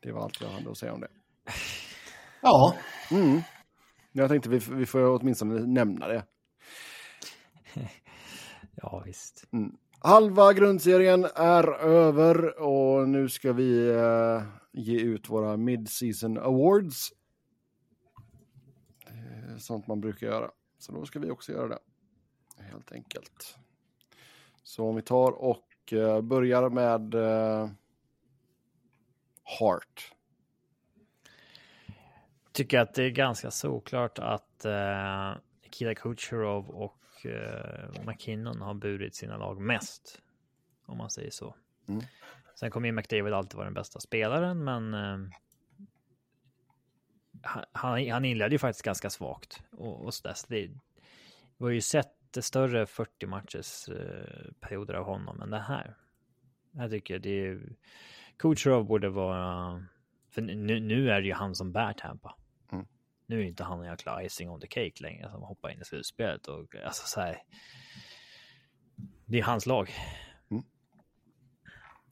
Det var allt jag hade att säga om det. Ja. Mm. Jag tänkte vi, vi får åtminstone nämna det. Ja, visst. Mm. Halva grundserien är över och nu ska vi uh, ge ut våra mid-season awards. Sånt man brukar göra. Så då ska vi också göra det. Helt enkelt. Så om vi tar och uh, börjar med uh, Hart. Tycker att det är ganska såklart att uh, Nikita Kucherov och uh, McKinnon har burit sina lag mest. Om man säger så. Mm. Sen kommer ju McDavid alltid vara den bästa spelaren, men uh, han, han inledde ju faktiskt ganska svagt och, och sådär. Så det, vi har ju sett större 40 matchers uh, perioder av honom än det här. Jag tycker det är Kucherov borde vara... För nu, nu är det ju han som bär Tampa. Nu är inte han en jäkla icing on the cake längre som hoppar in i slutspelet. Och, alltså, så här, det är hans lag. Mm.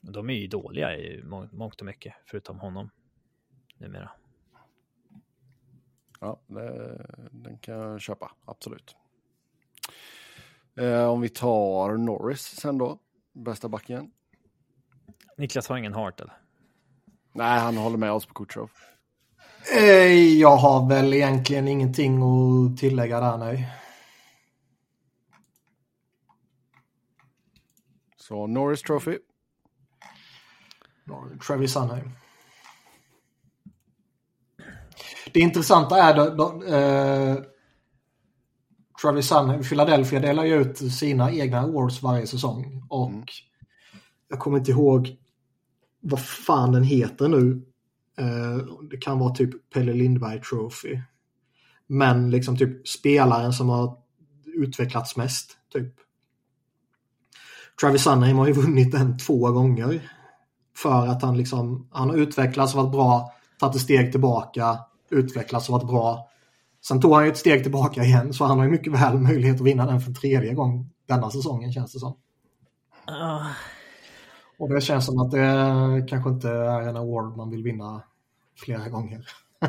De är ju dåliga i mångt och mycket, förutom honom numera. Ja, det, den kan jag köpa, absolut. Eh, om vi tar Norris sen då, bästa backen. Niklas har ingen Hart eller? Nej, han håller med oss på Kutjerov. Eh, jag har väl egentligen ingenting att tillägga där, nej. Så Norris Trophy. Travis Sunheim. Det intressanta är då, då eh, Travis Sunheim, Philadelphia delar ju ut sina egna awards varje säsong. Och mm. jag kommer inte ihåg vad fan den heter nu. Eh, det kan vara typ Pelle Lindberg Trophy. Men liksom typ spelaren som har utvecklats mest. Typ. Travis Sunheim har ju vunnit den två gånger. För att han liksom, han har utvecklats och varit bra, tagit ett steg tillbaka, utvecklats och varit bra. Sen tog han ju ett steg tillbaka igen så han har ju mycket väl möjlighet att vinna den för tredje gång denna säsongen känns det som. Uh, och det känns som att det kanske inte är en award man vill vinna flera gånger.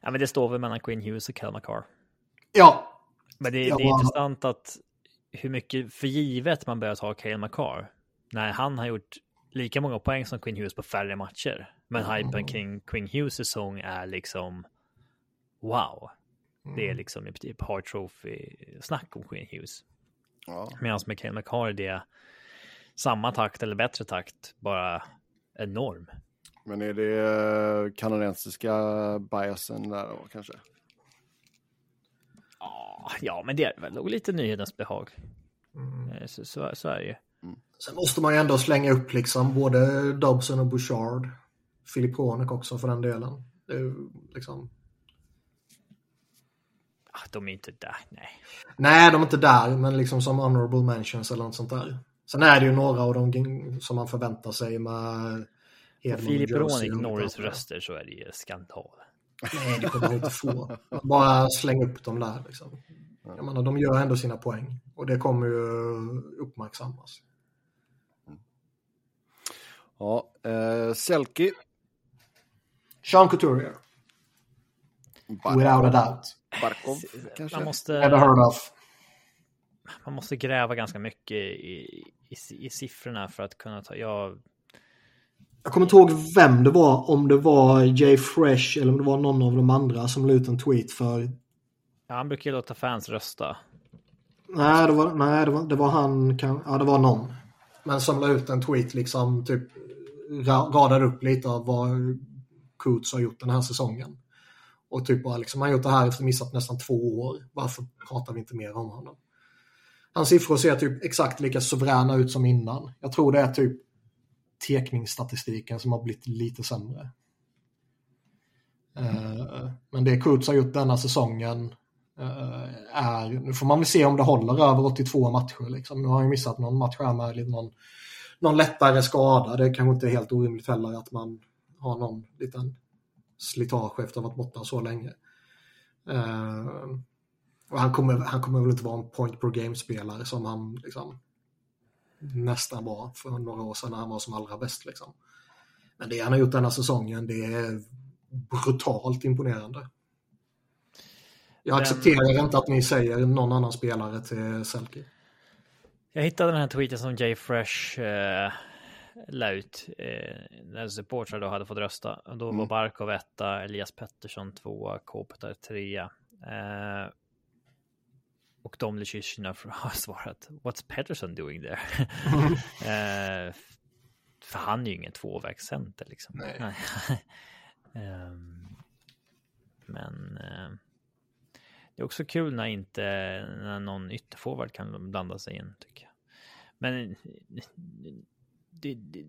ja, men det står väl mellan Queen Hughes och Cal McCarr. Ja. Men det, det är intressant att hur mycket för givet man börjar ta Cale McCarr. När han har gjort lika många poäng som Queen Hughes på färre matcher. Men mm. hypen kring Queen Hughes säsong är liksom wow. Mm. Det är mm. liksom i princip Hart Trophy-snack om Queen Hughes. Ja. Medan med Cale McCarr är det samma takt eller bättre takt, bara enorm. Men är det eh, kanadensiska biasen där då kanske? Ja, men det är väl lite nyhetens behag. Mm. Eh, så, så, så, är det ju. Mm. Sen måste man ju ändå slänga upp liksom både Dobson och Bouchard. Filip Honek också för den delen. Det är liksom... Ah, de är inte där, nej. Nej, de är inte där, men liksom som honorable mentions eller något sånt där. Sen är det ju några av dem som man förväntar sig med Hedman Filip Rånik, Norris röster så är det ju skandal. Nej, det kommer inte få. Bara släng upp dem där liksom. Jag menar, de gör ändå sina poäng och det kommer ju uppmärksammas. Ja, eh, Selke. Sean Couturier, without a doubt. Barkov kanske? Man måste, Never heard of. man måste gräva ganska mycket i, i, i siffrorna för att kunna ta... Jag, Jag kommer inte ihåg vem det var, om det var Jay Fresh eller om det var någon av de andra som la ut en tweet för... ja, han brukar ju låta fans rösta. Nej, det var, nej, det var, det var han, kan, ja det var någon. Men som la ut en tweet liksom, typ ra- radade upp lite av vad Coots har gjort den här säsongen. Och typ bara liksom, han har gjort det här efter missat nästan två år. Varför pratar vi inte mer om honom? Hans siffror ser typ exakt lika suveräna ut som innan. Jag tror det är typ tekningsstatistiken som har blivit lite sämre. Mm. Men det Coots har gjort denna säsongen eh, är, nu får man väl se om det håller över 82 matcher. Liksom. Nu har han ju missat någon match här med någon, någon lättare skada. Det kanske inte är helt orimligt heller att man har någon liten slitage efter att ha varit borta så länge. Eh, och han kommer, han kommer väl inte vara en point per game-spelare som han liksom, nästan var för några år sedan när han var som allra bäst. Liksom. Men det han har gjort denna säsongen, det är brutalt imponerande. Jag Den- accepterar inte att ni säger någon annan spelare till Selke. Jag hittade den här tweeten som Jay Fresh eh, la ut eh, när supportrar då hade fått rösta. Då var Barkov etta, Elias Pettersson tvåa, Kopitar trea. Eh, och Dom Lyschyshina har svarat What's Pettersson doing there? eh, för han är ju ingen tvåvägscenter liksom. Nej. Ehm, men eh, det är också kul när inte när någon ytterforward kan blanda sig in tycker jag. Men det, det, det,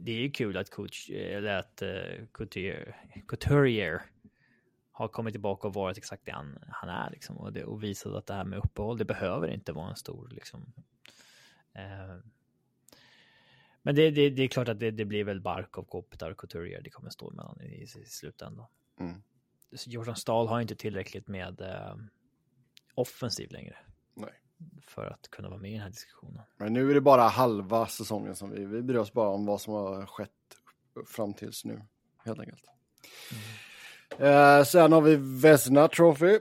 det är ju kul att coach eller att uh, Couturier, Couturier har kommit tillbaka och varit exakt det han, han är liksom och, det, och visat att det här med uppehåll, det behöver inte vara en stor liksom. Eh, men det, det, det är klart att det, det blir väl Barkov, Kopitar och Couturier det kommer stå emellan i, i slutändan. Mm. Jordan Stahl har inte tillräckligt med eh, offensiv längre. Nej. För att kunna vara med i den här diskussionen. Men nu är det bara halva säsongen som vi, vi bryr oss bara om vad som har skett fram tills nu, helt enkelt. Eh, sen har vi Vesna Trophy.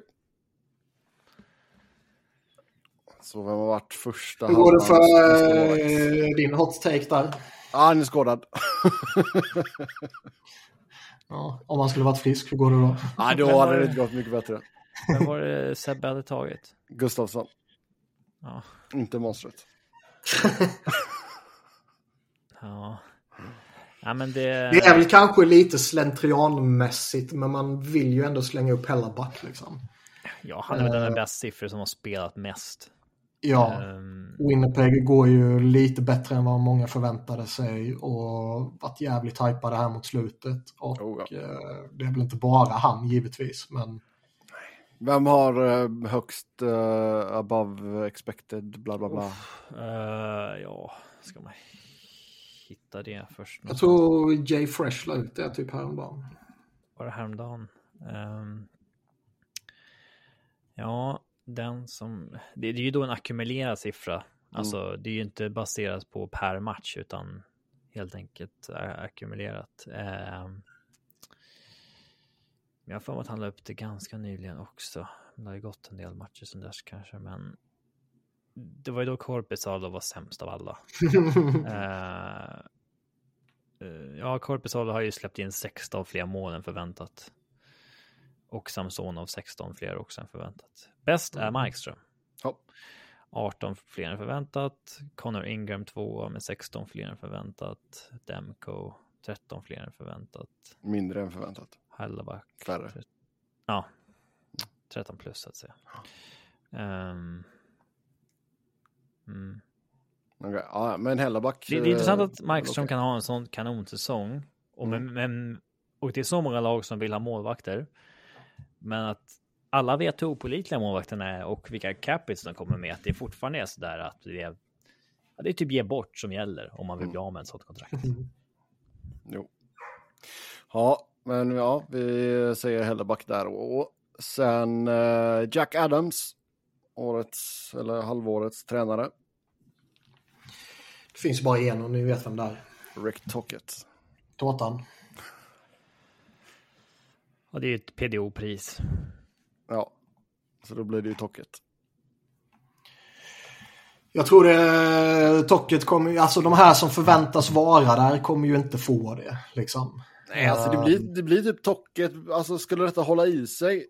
Så vem har varit första Hur går det för eh, din hot take där? Ja, han är skadad. Ja, om han skulle varit frisk, hur går det då? Nej, då hade det inte gått mycket bättre. Vem var det Sebbe hade tagit? Gustafsson, Ja. inte monstret. Ja. Ja, men det... Det är väl kanske lite slentrianmässigt, men man vill ju ändå slänga upp Hellaback liksom. Ja, han är väl den Eh. med bäst siffror som har spelat mest. Ja, Ehm, Winnipeg går ju lite bättre än vad många förväntade sig och varit jävligt hypade här mot slutet. Och Oh, ja. eh, det är väl inte bara han givetvis, men Vem har eh, högst eh, above expected bla bla bla? eh, ja, ska man hitta det först? jag tror Jay Fresh la ut det typ häromdagen. Var det häromdagen? Ehm, ja, den som... Det, det är ju då en ackumulerad siffra. Alltså, det är ju inte baserat på per match, utan helt enkelt ackumulerat. Ehm, jag har för mig att han la upp det ganska nyligen också. Det har ju gått en del matcher sedan dess kanske, men det var ju då Korpisalo var sämst av alla. Eh, ja, Korpisalo har ju släppt in 16 fler mål än förväntat. Och Samsonov 16 fler också än förväntat. Bäst är Markström. Ja. 18 fler än förväntat. Connor Ingram 2 med 16 fler än förväntat. Demko 13 fler än förväntat. Mindre än förväntat. Hallaback. Färre. Ja, 13 plus så att säga. Ehm, mm. Okej, Ja, men Hellaback. Det, det är intressant eh, att Markström okej. kan ha en sån kanonsäsong. Och, men, men, och det är så många lag som vill ha målvakter. Men att alla vet hur opålitliga målvakterna är och vilka capits de kommer med. Att det fortfarande är så där att det är, ja, det är typ ge bort som gäller om man vill bli av med ett sånt kontrakt. Jo. Ja, men ja, vi säger Helleback där. Och sen eh, Jack Adams. årets, eller halvårets tränare. Det finns bara en och ni vet vem det är. Rick Tockett. Tårtan. Och det är ju ett PDO-pris. Ja, så då blir det ju Tockett. Jag tror det, Tocket kommer alltså de här som förväntas vara där kommer ju inte få det. Liksom. Nej, alltså det blir, det blir typ Tocket, alltså skulle detta hålla i sig,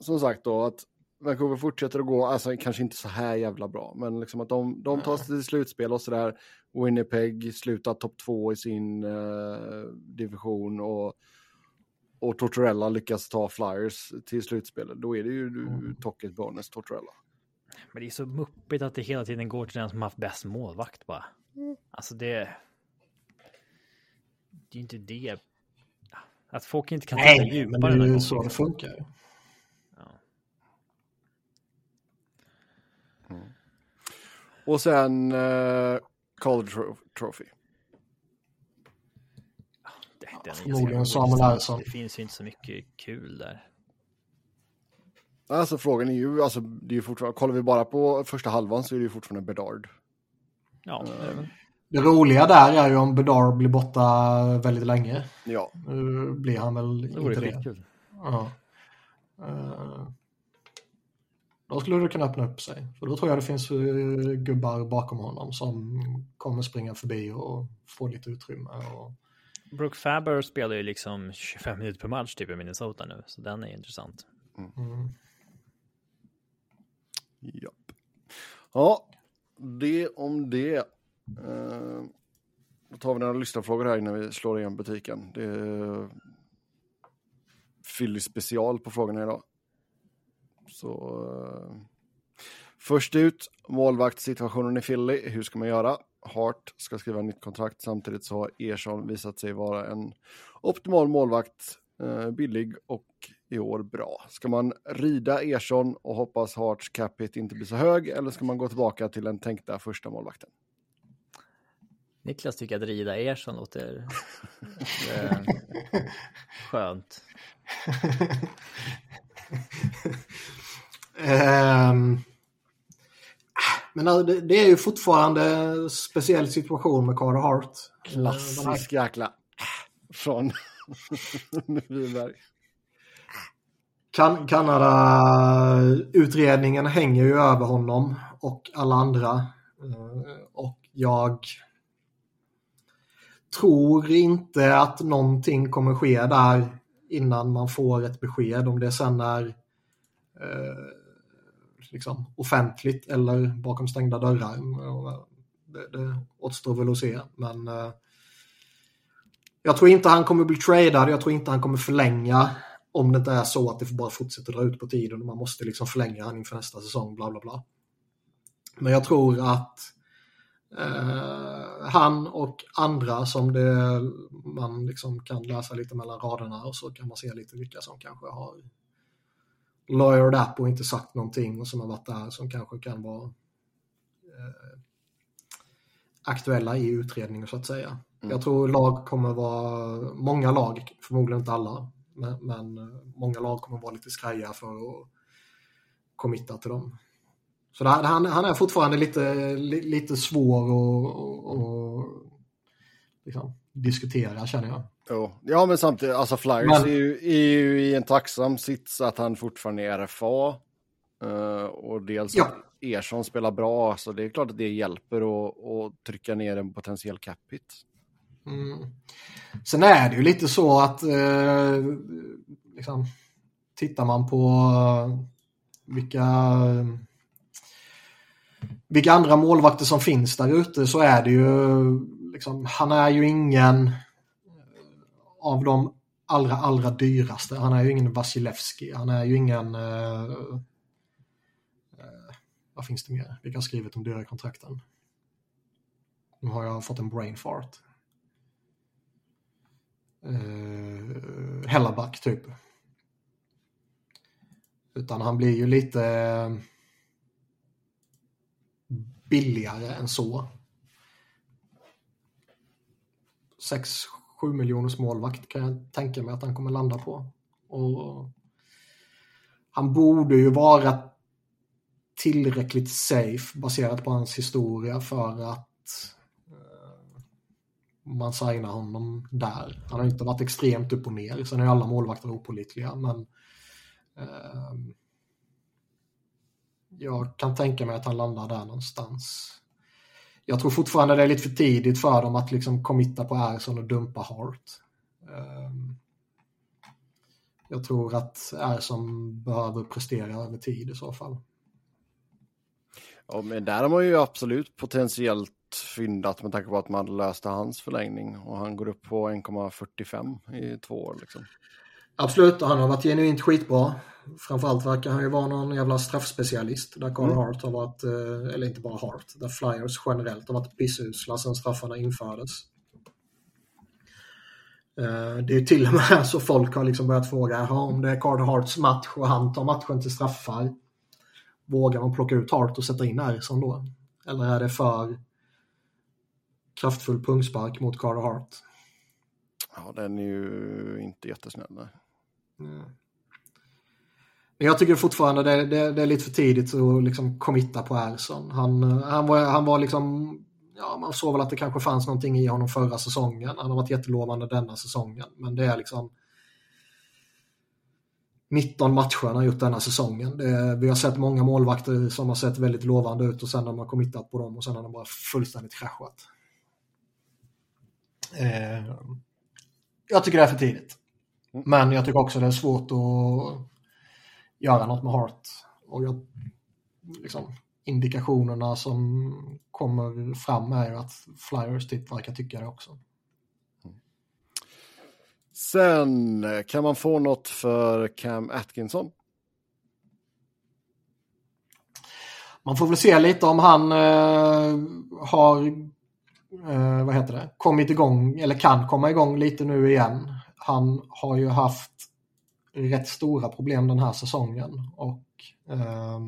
som sagt då, att Vancouver fortsätter att gå, alltså kanske inte så här jävla bra, men liksom att de, de tar sig till slutspel och sådär. Winnipeg slutar topp två i sin uh, division och, och Tortorella lyckas ta Flyers till slutspelet. Då är det ju mm. Tocket bonus Tortorella. Men det är så muppigt att det hela tiden går till den som haft bäst målvakt bara. Alltså det... Det är ju inte det. Att folk inte kan titta djupare. Nej, men det är ju så det funkar. Och sen uh, Calder Trophy. Förmodligen Samuel Larsson. Det finns ju inte så mycket kul där. Alltså frågan är ju, alltså det är ju fortfarande, kollar vi bara på första halvan så är det ju fortfarande Bedard. Ja, det är det Det roliga där är ju om Bedard blir borta väldigt länge. Ja. Nu blir han väl det inte det. Ja. Uh, då skulle det kunna öppna upp sig. För då tror jag det finns eh, gubbar bakom honom som kommer springa förbi och få lite utrymme. Och... Brooke Faber spelar ju liksom 25 minuter per match typ i Minnesota nu, så den är intressant. Mm. Mm. Ja, det om det. Uh, då tar vi några lyssnarfrågor här innan vi slår igen butiken. Det är Philly special på frågorna idag. Så uh, först ut, målvaktssituationen i Philly. Hur ska man göra? Hart ska skriva nytt kontrakt. Samtidigt så har Ersson visat sig vara en optimal målvakt. Uh, billig och i år bra. Ska man rida Ersson och hoppas Harts cap hit inte blir så hög eller ska man gå tillbaka till den tänkta första målvakten? Niklas tycker att rida Ersson låter eh, skönt. um, men alltså, det, är ju fortfarande en speciell situation med Carter Hart. Klassisk jäkla från Wiberg. Kan Kanada-utredningen hänger ju över honom och alla andra. Eh, och jag tror inte att någonting kommer ske där innan man får ett besked om det sen är eh, liksom offentligt eller bakom stängda dörrar. Det, det återstår väl att se. Men eh, jag tror inte han kommer bli tradad, jag tror inte han kommer förlänga om det inte är så att det bara fortsätter dra ut på tiden och man måste liksom förlänga han inför nästa säsong, bla bla bla. Men jag tror att eh, han och andra som det, man liksom kan läsa lite mellan raderna och så kan man se lite vilka som kanske har lawyered up och inte sagt någonting och som har varit där som kanske kan vara eh, aktuella i utredningen så att säga. Mm. Jag tror lag kommer vara, många lag, förmodligen inte alla, men, men eh, många lag kommer vara lite skraja för att committa till dem. Så här, han, han är fortfarande lite, lite svår att liksom, diskutera känner jag. Ja, men samtidigt, alltså Flyers men... är, ju, är ju i en tacksam sits att han fortfarande är RFA. Uh, eh, och dels ja. Ersson spelar bra, så det är klart att det hjälper att, att trycka ner en potentiell cap hit. Mm. Sen är det ju lite så att eh, liksom, tittar man på vilka, vilka andra målvakter som finns där ute så är det ju liksom, han är ju ingen av de allra, allra dyraste. Han är ju ingen Vasilevski. Han är ju ingen... Eh, eh vad finns det mer? Vilka har skrivit de dyra kontrakten? Nu har jag fått en brain fart eh, Hellaback typ. Utan han blir ju lite eh, billigare än så. 6-7 miljoners målvakt kan jag tänka mig att han kommer landa på. Och han borde ju vara tillräckligt safe baserat på hans historia för att eh, man signar honom där. Han har inte varit extremt upp och ner, sen är alla målvakter opolitliga, men eh, jag kan tänka mig att han landar där någonstans. Jag tror fortfarande det är lite för tidigt för dem att liksom committa på Erson och dumpa Hart. Ehm, jag tror att Erson behöver prestera över tid i så fall. Ja, men där har man ju absolut potentiellt fyndat med tanke på att man löste hans förlängning och han går upp på 1,45 i två år. Liksom. Absolut, han har varit genuint skitbra. Framförallt verkar han ju vara någon jävla straffspecialist där Carl mm. Hart har varit, eh, eller inte bara Hart, där Flyers generellt har varit pissusla sedan straffarna infördes. Eh, det är till och med så folk har liksom börjat fråga om det är Carl Harts match och han tar matchen till straffar. Vågar man plocka ut Hart och sätta in Erson då? Eller är det för kraftfull pungspark mot Carl Hart? Ja, den är ju inte jättesnäll. Nej. Eh, men jag tycker fortfarande det, det, det, är lite för tidigt att liksom committa på Erson. Han, eh, han, var, han var liksom, ja man såg väl att det kanske fanns någonting i honom förra säsongen. Han har varit jättelovande denna säsongen. Men det är liksom 19 matcher han har gjort denna säsongen. Det, vi har sett många målvakter som har sett väldigt lovande ut och sen har man committat på dem och sen har de bara fullständigt kraschat. Eh, jag tycker det är för tidigt. Mm. Men jag tycker också det är svårt att göra något med Hart. Och jag, liksom, indikationerna som kommer fram är att Flyers typ verkar tycka det också. Sen kan man få något för Cam Atkinson? Man får väl se lite om han eh, har eh, vad heter det, kommit igång eller kan komma igång lite nu igen. Han har ju haft rätt stora problem den här säsongen och eh,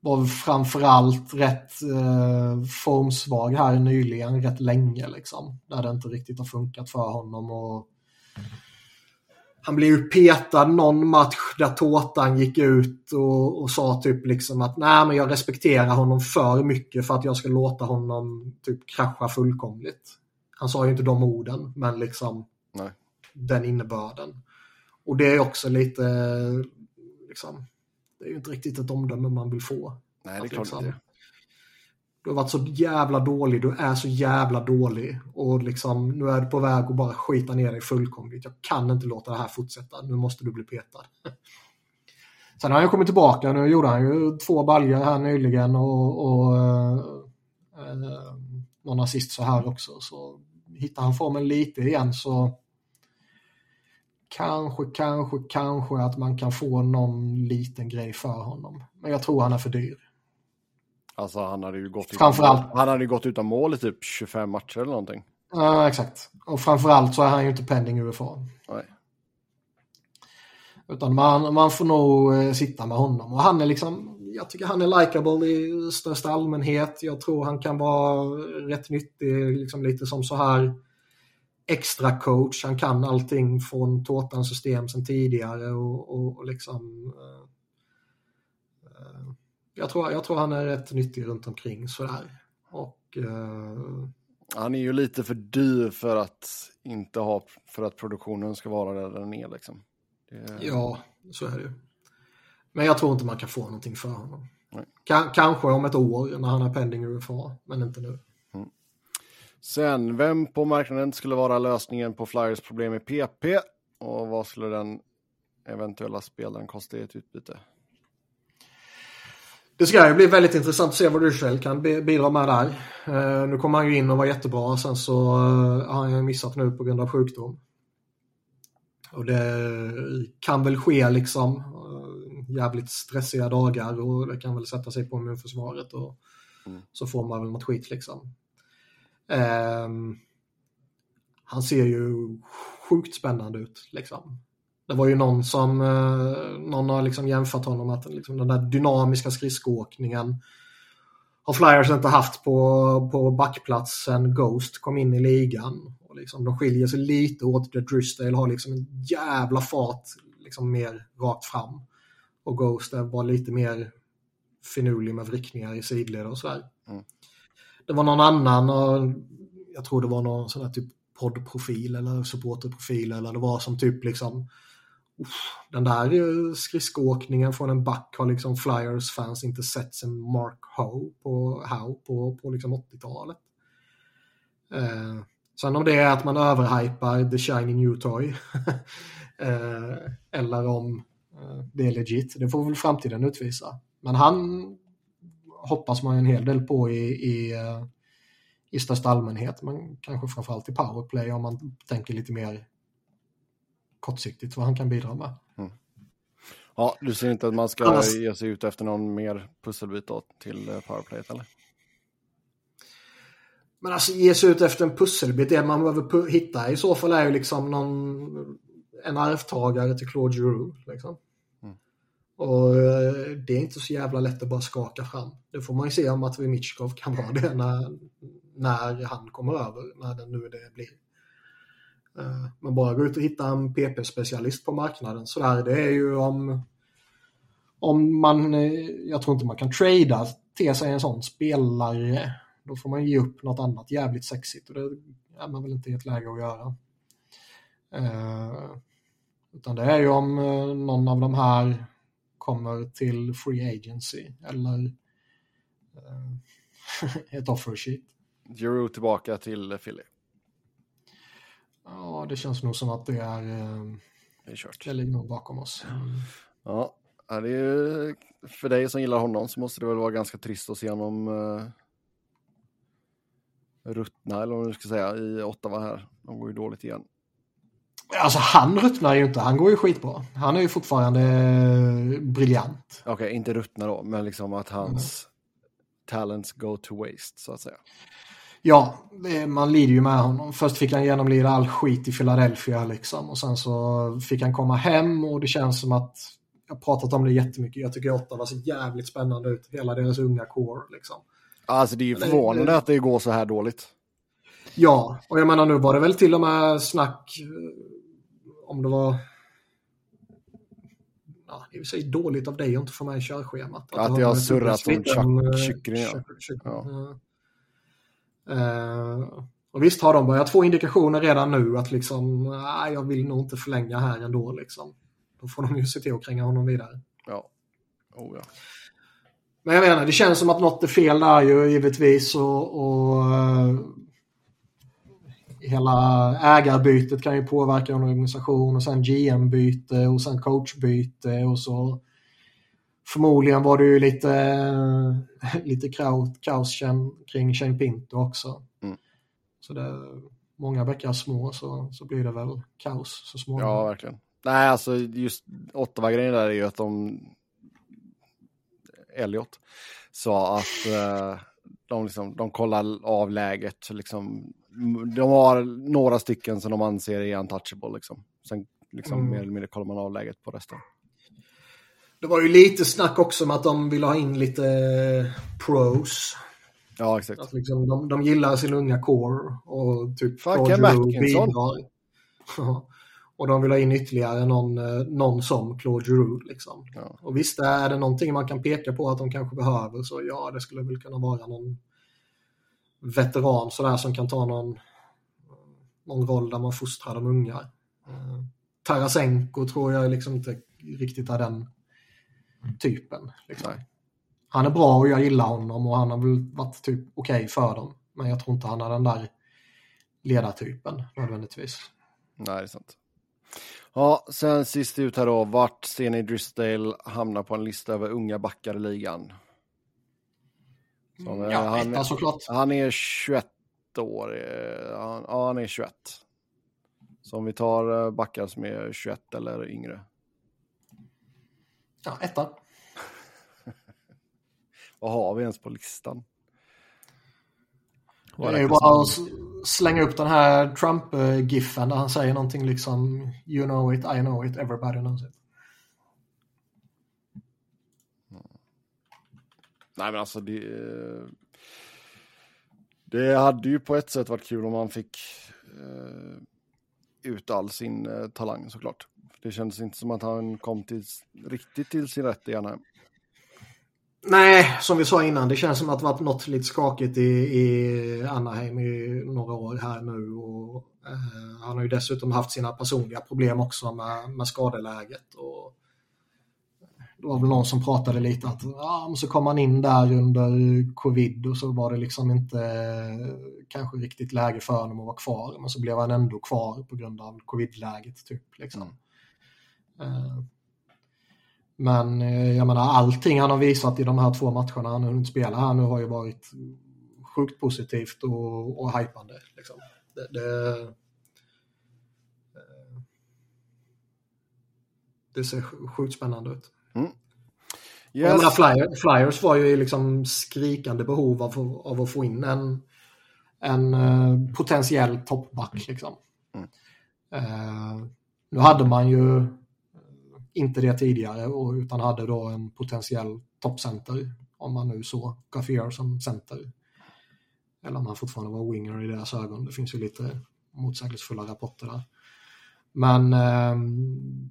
var framförallt rätt eh, formsvag här nyligen, rätt länge liksom. Där det inte riktigt har funkat för honom. och han blev ju petad någon match där Tårtan gick ut och, och, sa typ liksom att nej men jag respekterar honom för mycket för att jag ska låta honom typ krascha fullkomligt. Han sa ju inte de orden men liksom nej. den innebörden. Och det är också lite, liksom, det är ju inte riktigt ett omdöme man vill få. Nej, det är klart liksom, det. Du har varit så jävla dålig, du är så jävla dålig och liksom nu är du på väg att bara skita ner dig fullkomligt. Jag kan inte låta det här fortsätta, nu måste du bli petad. Sen har han kommit tillbaka, nu gjorde han ju två baljor här nyligen och, och eh, någon assist så här också. Så hittar han formen lite igen så kanske, kanske, kanske att man kan få någon liten grej för honom. Men jag tror han är för dyr. Alltså han hade ju gått, framförallt, utan, han hade gått utan mål i typ 25 matcher eller någonting. Ja, exakt. Och framförallt så är han ju inte pending UFA. Nej. Utan man, man får nog eh, sitta med honom. Och han är liksom, jag tycker han är likable i största allmänhet. Jag tror han kan vara rätt nyttig, liksom lite som så här extra coach. Han kan allting från Tårtans system sedan tidigare och, och, och liksom uh, uh, jag, tror, jag tror han är rätt nyttig runt omkring sådär. Och, uh, han är ju lite för dyr för att inte ha, för att produktionen ska vara där den är liksom. Det... Ja, så är det ju. Men jag tror inte man kan få någonting för honom. kanske om ett år när han är pending UFA, men inte nu. Sen, vem på marknaden skulle vara lösningen på Flyers problem i PP och vad skulle den eventuella spelaren kosta i ett utbyte? Det ska ju bli väldigt intressant att se vad Ryssel kan bidra med där. Uh, nu kommer han ju in och var jättebra, sen så uh, har han ju missat nu på grund av sjukdom. Och det kan väl ske liksom jävligt stressiga dagar och det kan väl sätta sig på immunförsvaret och mm. så får man väl något skit liksom. Um, han ser ju sjukt spännande ut. Liksom. Det var ju någon som uh, någon har liksom jämfört honom att liksom, den där dynamiska skridskoåkningen har Flyers inte haft på, på backplats sen Ghost kom in i ligan. Och liksom, de skiljer sig lite åt Drysdale har liksom en jävla fart liksom mer rakt fram. Och Ghost var lite mer finurlig med vrickningar i sidled och sådär. Mm. Det var någon annan, och jag tror det var någon sån här typ poddprofil eller supporterprofil eller det var som typ liksom den där eh, skridskoåkningen från en back har liksom Flyers fans inte sett sen Mark Howe på, Howe på, på liksom 80-talet. Eh, sen om det är att man överhypar The Shiny New Toy eh, eller om det är legit, det får väl framtiden utvisa. Men han hoppas man en hel del på i, i, eh, i största allmänhet, men kanske framförallt i powerplay om man tänker lite mer kortsiktigt vad han kan bidra med. Ja, du ser inte att man ska Annars- ge sig ut efter någon mer pusselbit då till eh, powerplayet eller? Men alltså ge sig ut efter en pusselbit, det man behöver hitta i så fall är ju liksom någon, en arvtagare till Claude Giroux. Liksom. Och eh, det är inte så jävla lätt att bara skaka fram. Det får man ju se om Matvej Mitchkov kan vara det när, när han kommer över, när det nu det blir. Eh, men bara gå ut och hitta en PP-specialist på marknaden sådär, det är ju om om man, eh, jag tror inte man kan trada till sig en sån spelare. Då får man ge upp något annat jävligt sexigt och det är man väl inte i ett läge att göra. Utan det är ju om någon av de här kommer till free agency eller eh, ett offer sheet. Giroud tillbaka till Philly. Ja, det känns nog som att det är, eh, Det är kört. det ligger nog bakom oss. Ja, det är ju, för dig som gillar honom så måste det väl vara ganska trist att se honom uh, ruttna, eller vad man ska säga, i Ottawa här. De går ju dåligt igen. Alltså han ruttnar ju inte, han går ju skitbra. Han är ju fortfarande eh, briljant. Okej, inte ruttna då, men liksom att hans talents go to waste, så att säga. Ja, man lider ju med honom. Först fick han genomlida all skit i Philadelphia liksom och sen så fick han komma hem och det känns som att jag har pratat om det jättemycket. Jag tycker Ottawa ser jävligt spännande ut. Hela deras unga core liksom. Alltså det är ju förvånande att det går så här dåligt. Ja, och jag menar nu var det väl till och med snack eh, om det var Ja, det är i och för sig dåligt av dig att inte få med i körschemat. Att det det har surrat Chuck- eh, kyckling, ja. Eh, och visst har de börjat få indikationer redan nu att liksom, nej, jag vill nog inte förlänga här ändå liksom. Då får de ju se till att kränga honom vidare. Ja. Oh, ja. Men jag menar, det känns som att något är fel där ju givetvis och, och eh, hela ägarbytet kan ju påverka en organisation och sen GM-byte och sen coachbyte och så förmodligen var det ju lite, lite kaos, kring Shane Pinto också. Mm. Så det många bäckar små så, så blir det väl kaos så småningom. ja, verkligen. Nej, alltså just Ottawa-grejen där är ju att de... Elliot sa att eh, de, liksom, de kollar av läget. Liksom, de har några stycken som de anser är untouchable. Liksom. Sen liksom, Mm. mer eller mindre kollar man av läget på resten. Det var ju lite snack också om att de ville ha in lite pros. Ja, exakt. Att liksom, de, de gillar sin unga core och typ Fucking Mackinson. och de vill ha in ytterligare någon, eh, någon som Claude Giroux. Liksom. Ja. Och visst, är det någonting man kan peka på att de kanske behöver så ja, det skulle väl kunna vara någon veteran sådär som kan ta någon, någon roll där man fostrar de unga. Eh, Tarasenko tror jag liksom inte riktigt är den typen. Liksom. Han är bra och jag gillar honom och han har väl varit typ okej för dem. Men jag tror inte han är den där ledartypen nödvändigtvis. Nej, det är sant. Ja, sen sist ut här då. Vart ser ni Drisdale hamna på en lista över unga backar i ligan? Som, Ja, han, etta såklart. han är 21 år. eh, Han, ja, han är 21. Så om vi tar eh, backar som är 21 eller yngre. Ja, etta. Vad har vi ens på listan? Det är ju bara att slänga upp den här Trump-giffen där han säger någonting liksom You know it, I know it, everybody knows it. Nej, men alltså det... Det hade ju på ett sätt varit kul om man fick eh, ut all sin eh, talang såklart. Det kändes inte som att han kom till, riktigt till sin rätt i Anaheim. Nej, som vi sa innan, det känns som att det varit något lite skakigt i, i Anaheim i några år här nu. Och, eh, han har ju dessutom haft sina personliga problem också med, med skadeläget. Och det var väl någon som pratade lite att ja, så kom han in där under covid och så var det liksom inte kanske riktigt läge för honom att vara kvar. Men så blev han ändå kvar på grund av covidläget. Typ, liksom. Mm. Eh, men eh, jag menar allting han har visat i de här två matcherna han har hunnit spela här nu har ju varit sjukt positivt och, och hypande. Liksom. Det, det, eh, det, ser sjukt spännande ut. Mm. Yes. Menar, Flyers, Flyers var ju i liksom skrikande behov av, av att få in en, en uh, potentiell toppback. Liksom. Mm. Uh, nu hade man ju inte det tidigare och, utan hade då en potentiell toppcenter om man nu såg Gaffier som center. Eller om han fortfarande var winger i deras ögon. Det finns ju lite motsägelsefulla rapporter där. Men eh,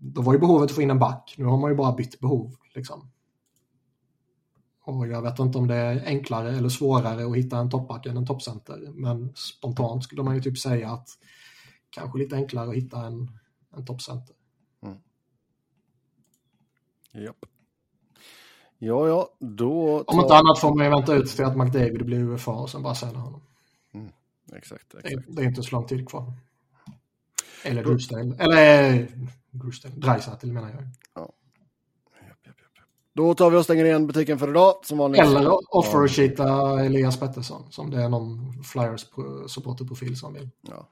då var ju behovet att få in en back. Nu har man ju bara bytt behov. Liksom. Och jag vet inte om det är enklare eller svårare att hitta en toppback än en toppcenter. Men spontant skulle man ju typ säga att kanske lite enklare att hitta en, en toppcenter. Japp. Ja, ja, då... Tar... Om inte annat får man ju vänta ut till att McDavid blir UFA och sen bara sälja honom. Mm, exakt, exakt. Det, det, är inte så lång tid kvar. Eller Drusdale. Eller Drusdale. Dreisaitl menar jag. Ja. Då tar vi och stänger igen butiken för idag. Som vanligt. Eller offer Elias Pettersson. Som det är någon Flyers supporterprofil som vill. Ja.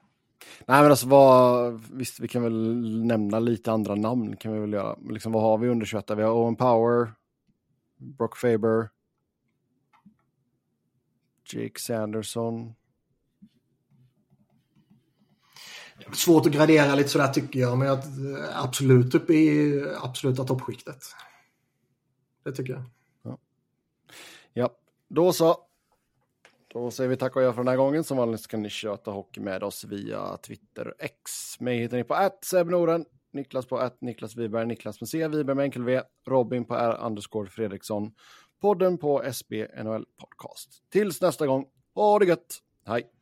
Nej men alltså vad, visst vi kan väl nämna lite andra namn kan vi väl göra. Liksom vad har vi under 21? Vi har Owen Power, Brock Faber, Jake Sanderson. Svårt att gradera lite sådär tycker jag, men jag eh, absolut uppe i absoluta toppskiktet. Det tycker jag. Ja, ja. då så. Då säger vi tack och jag för den här gången. Som vanligt kan ni köta hockey med oss via Twitter X. Mig hittar ni på att Norden, Niklas på att Niklas Wiberg, Niklas med C, Wiberg med enkel V, Robin på R Andersgård Fredriksson, podden på SB NHL Podcast. Tills nästa gång, ha det gött! Hej!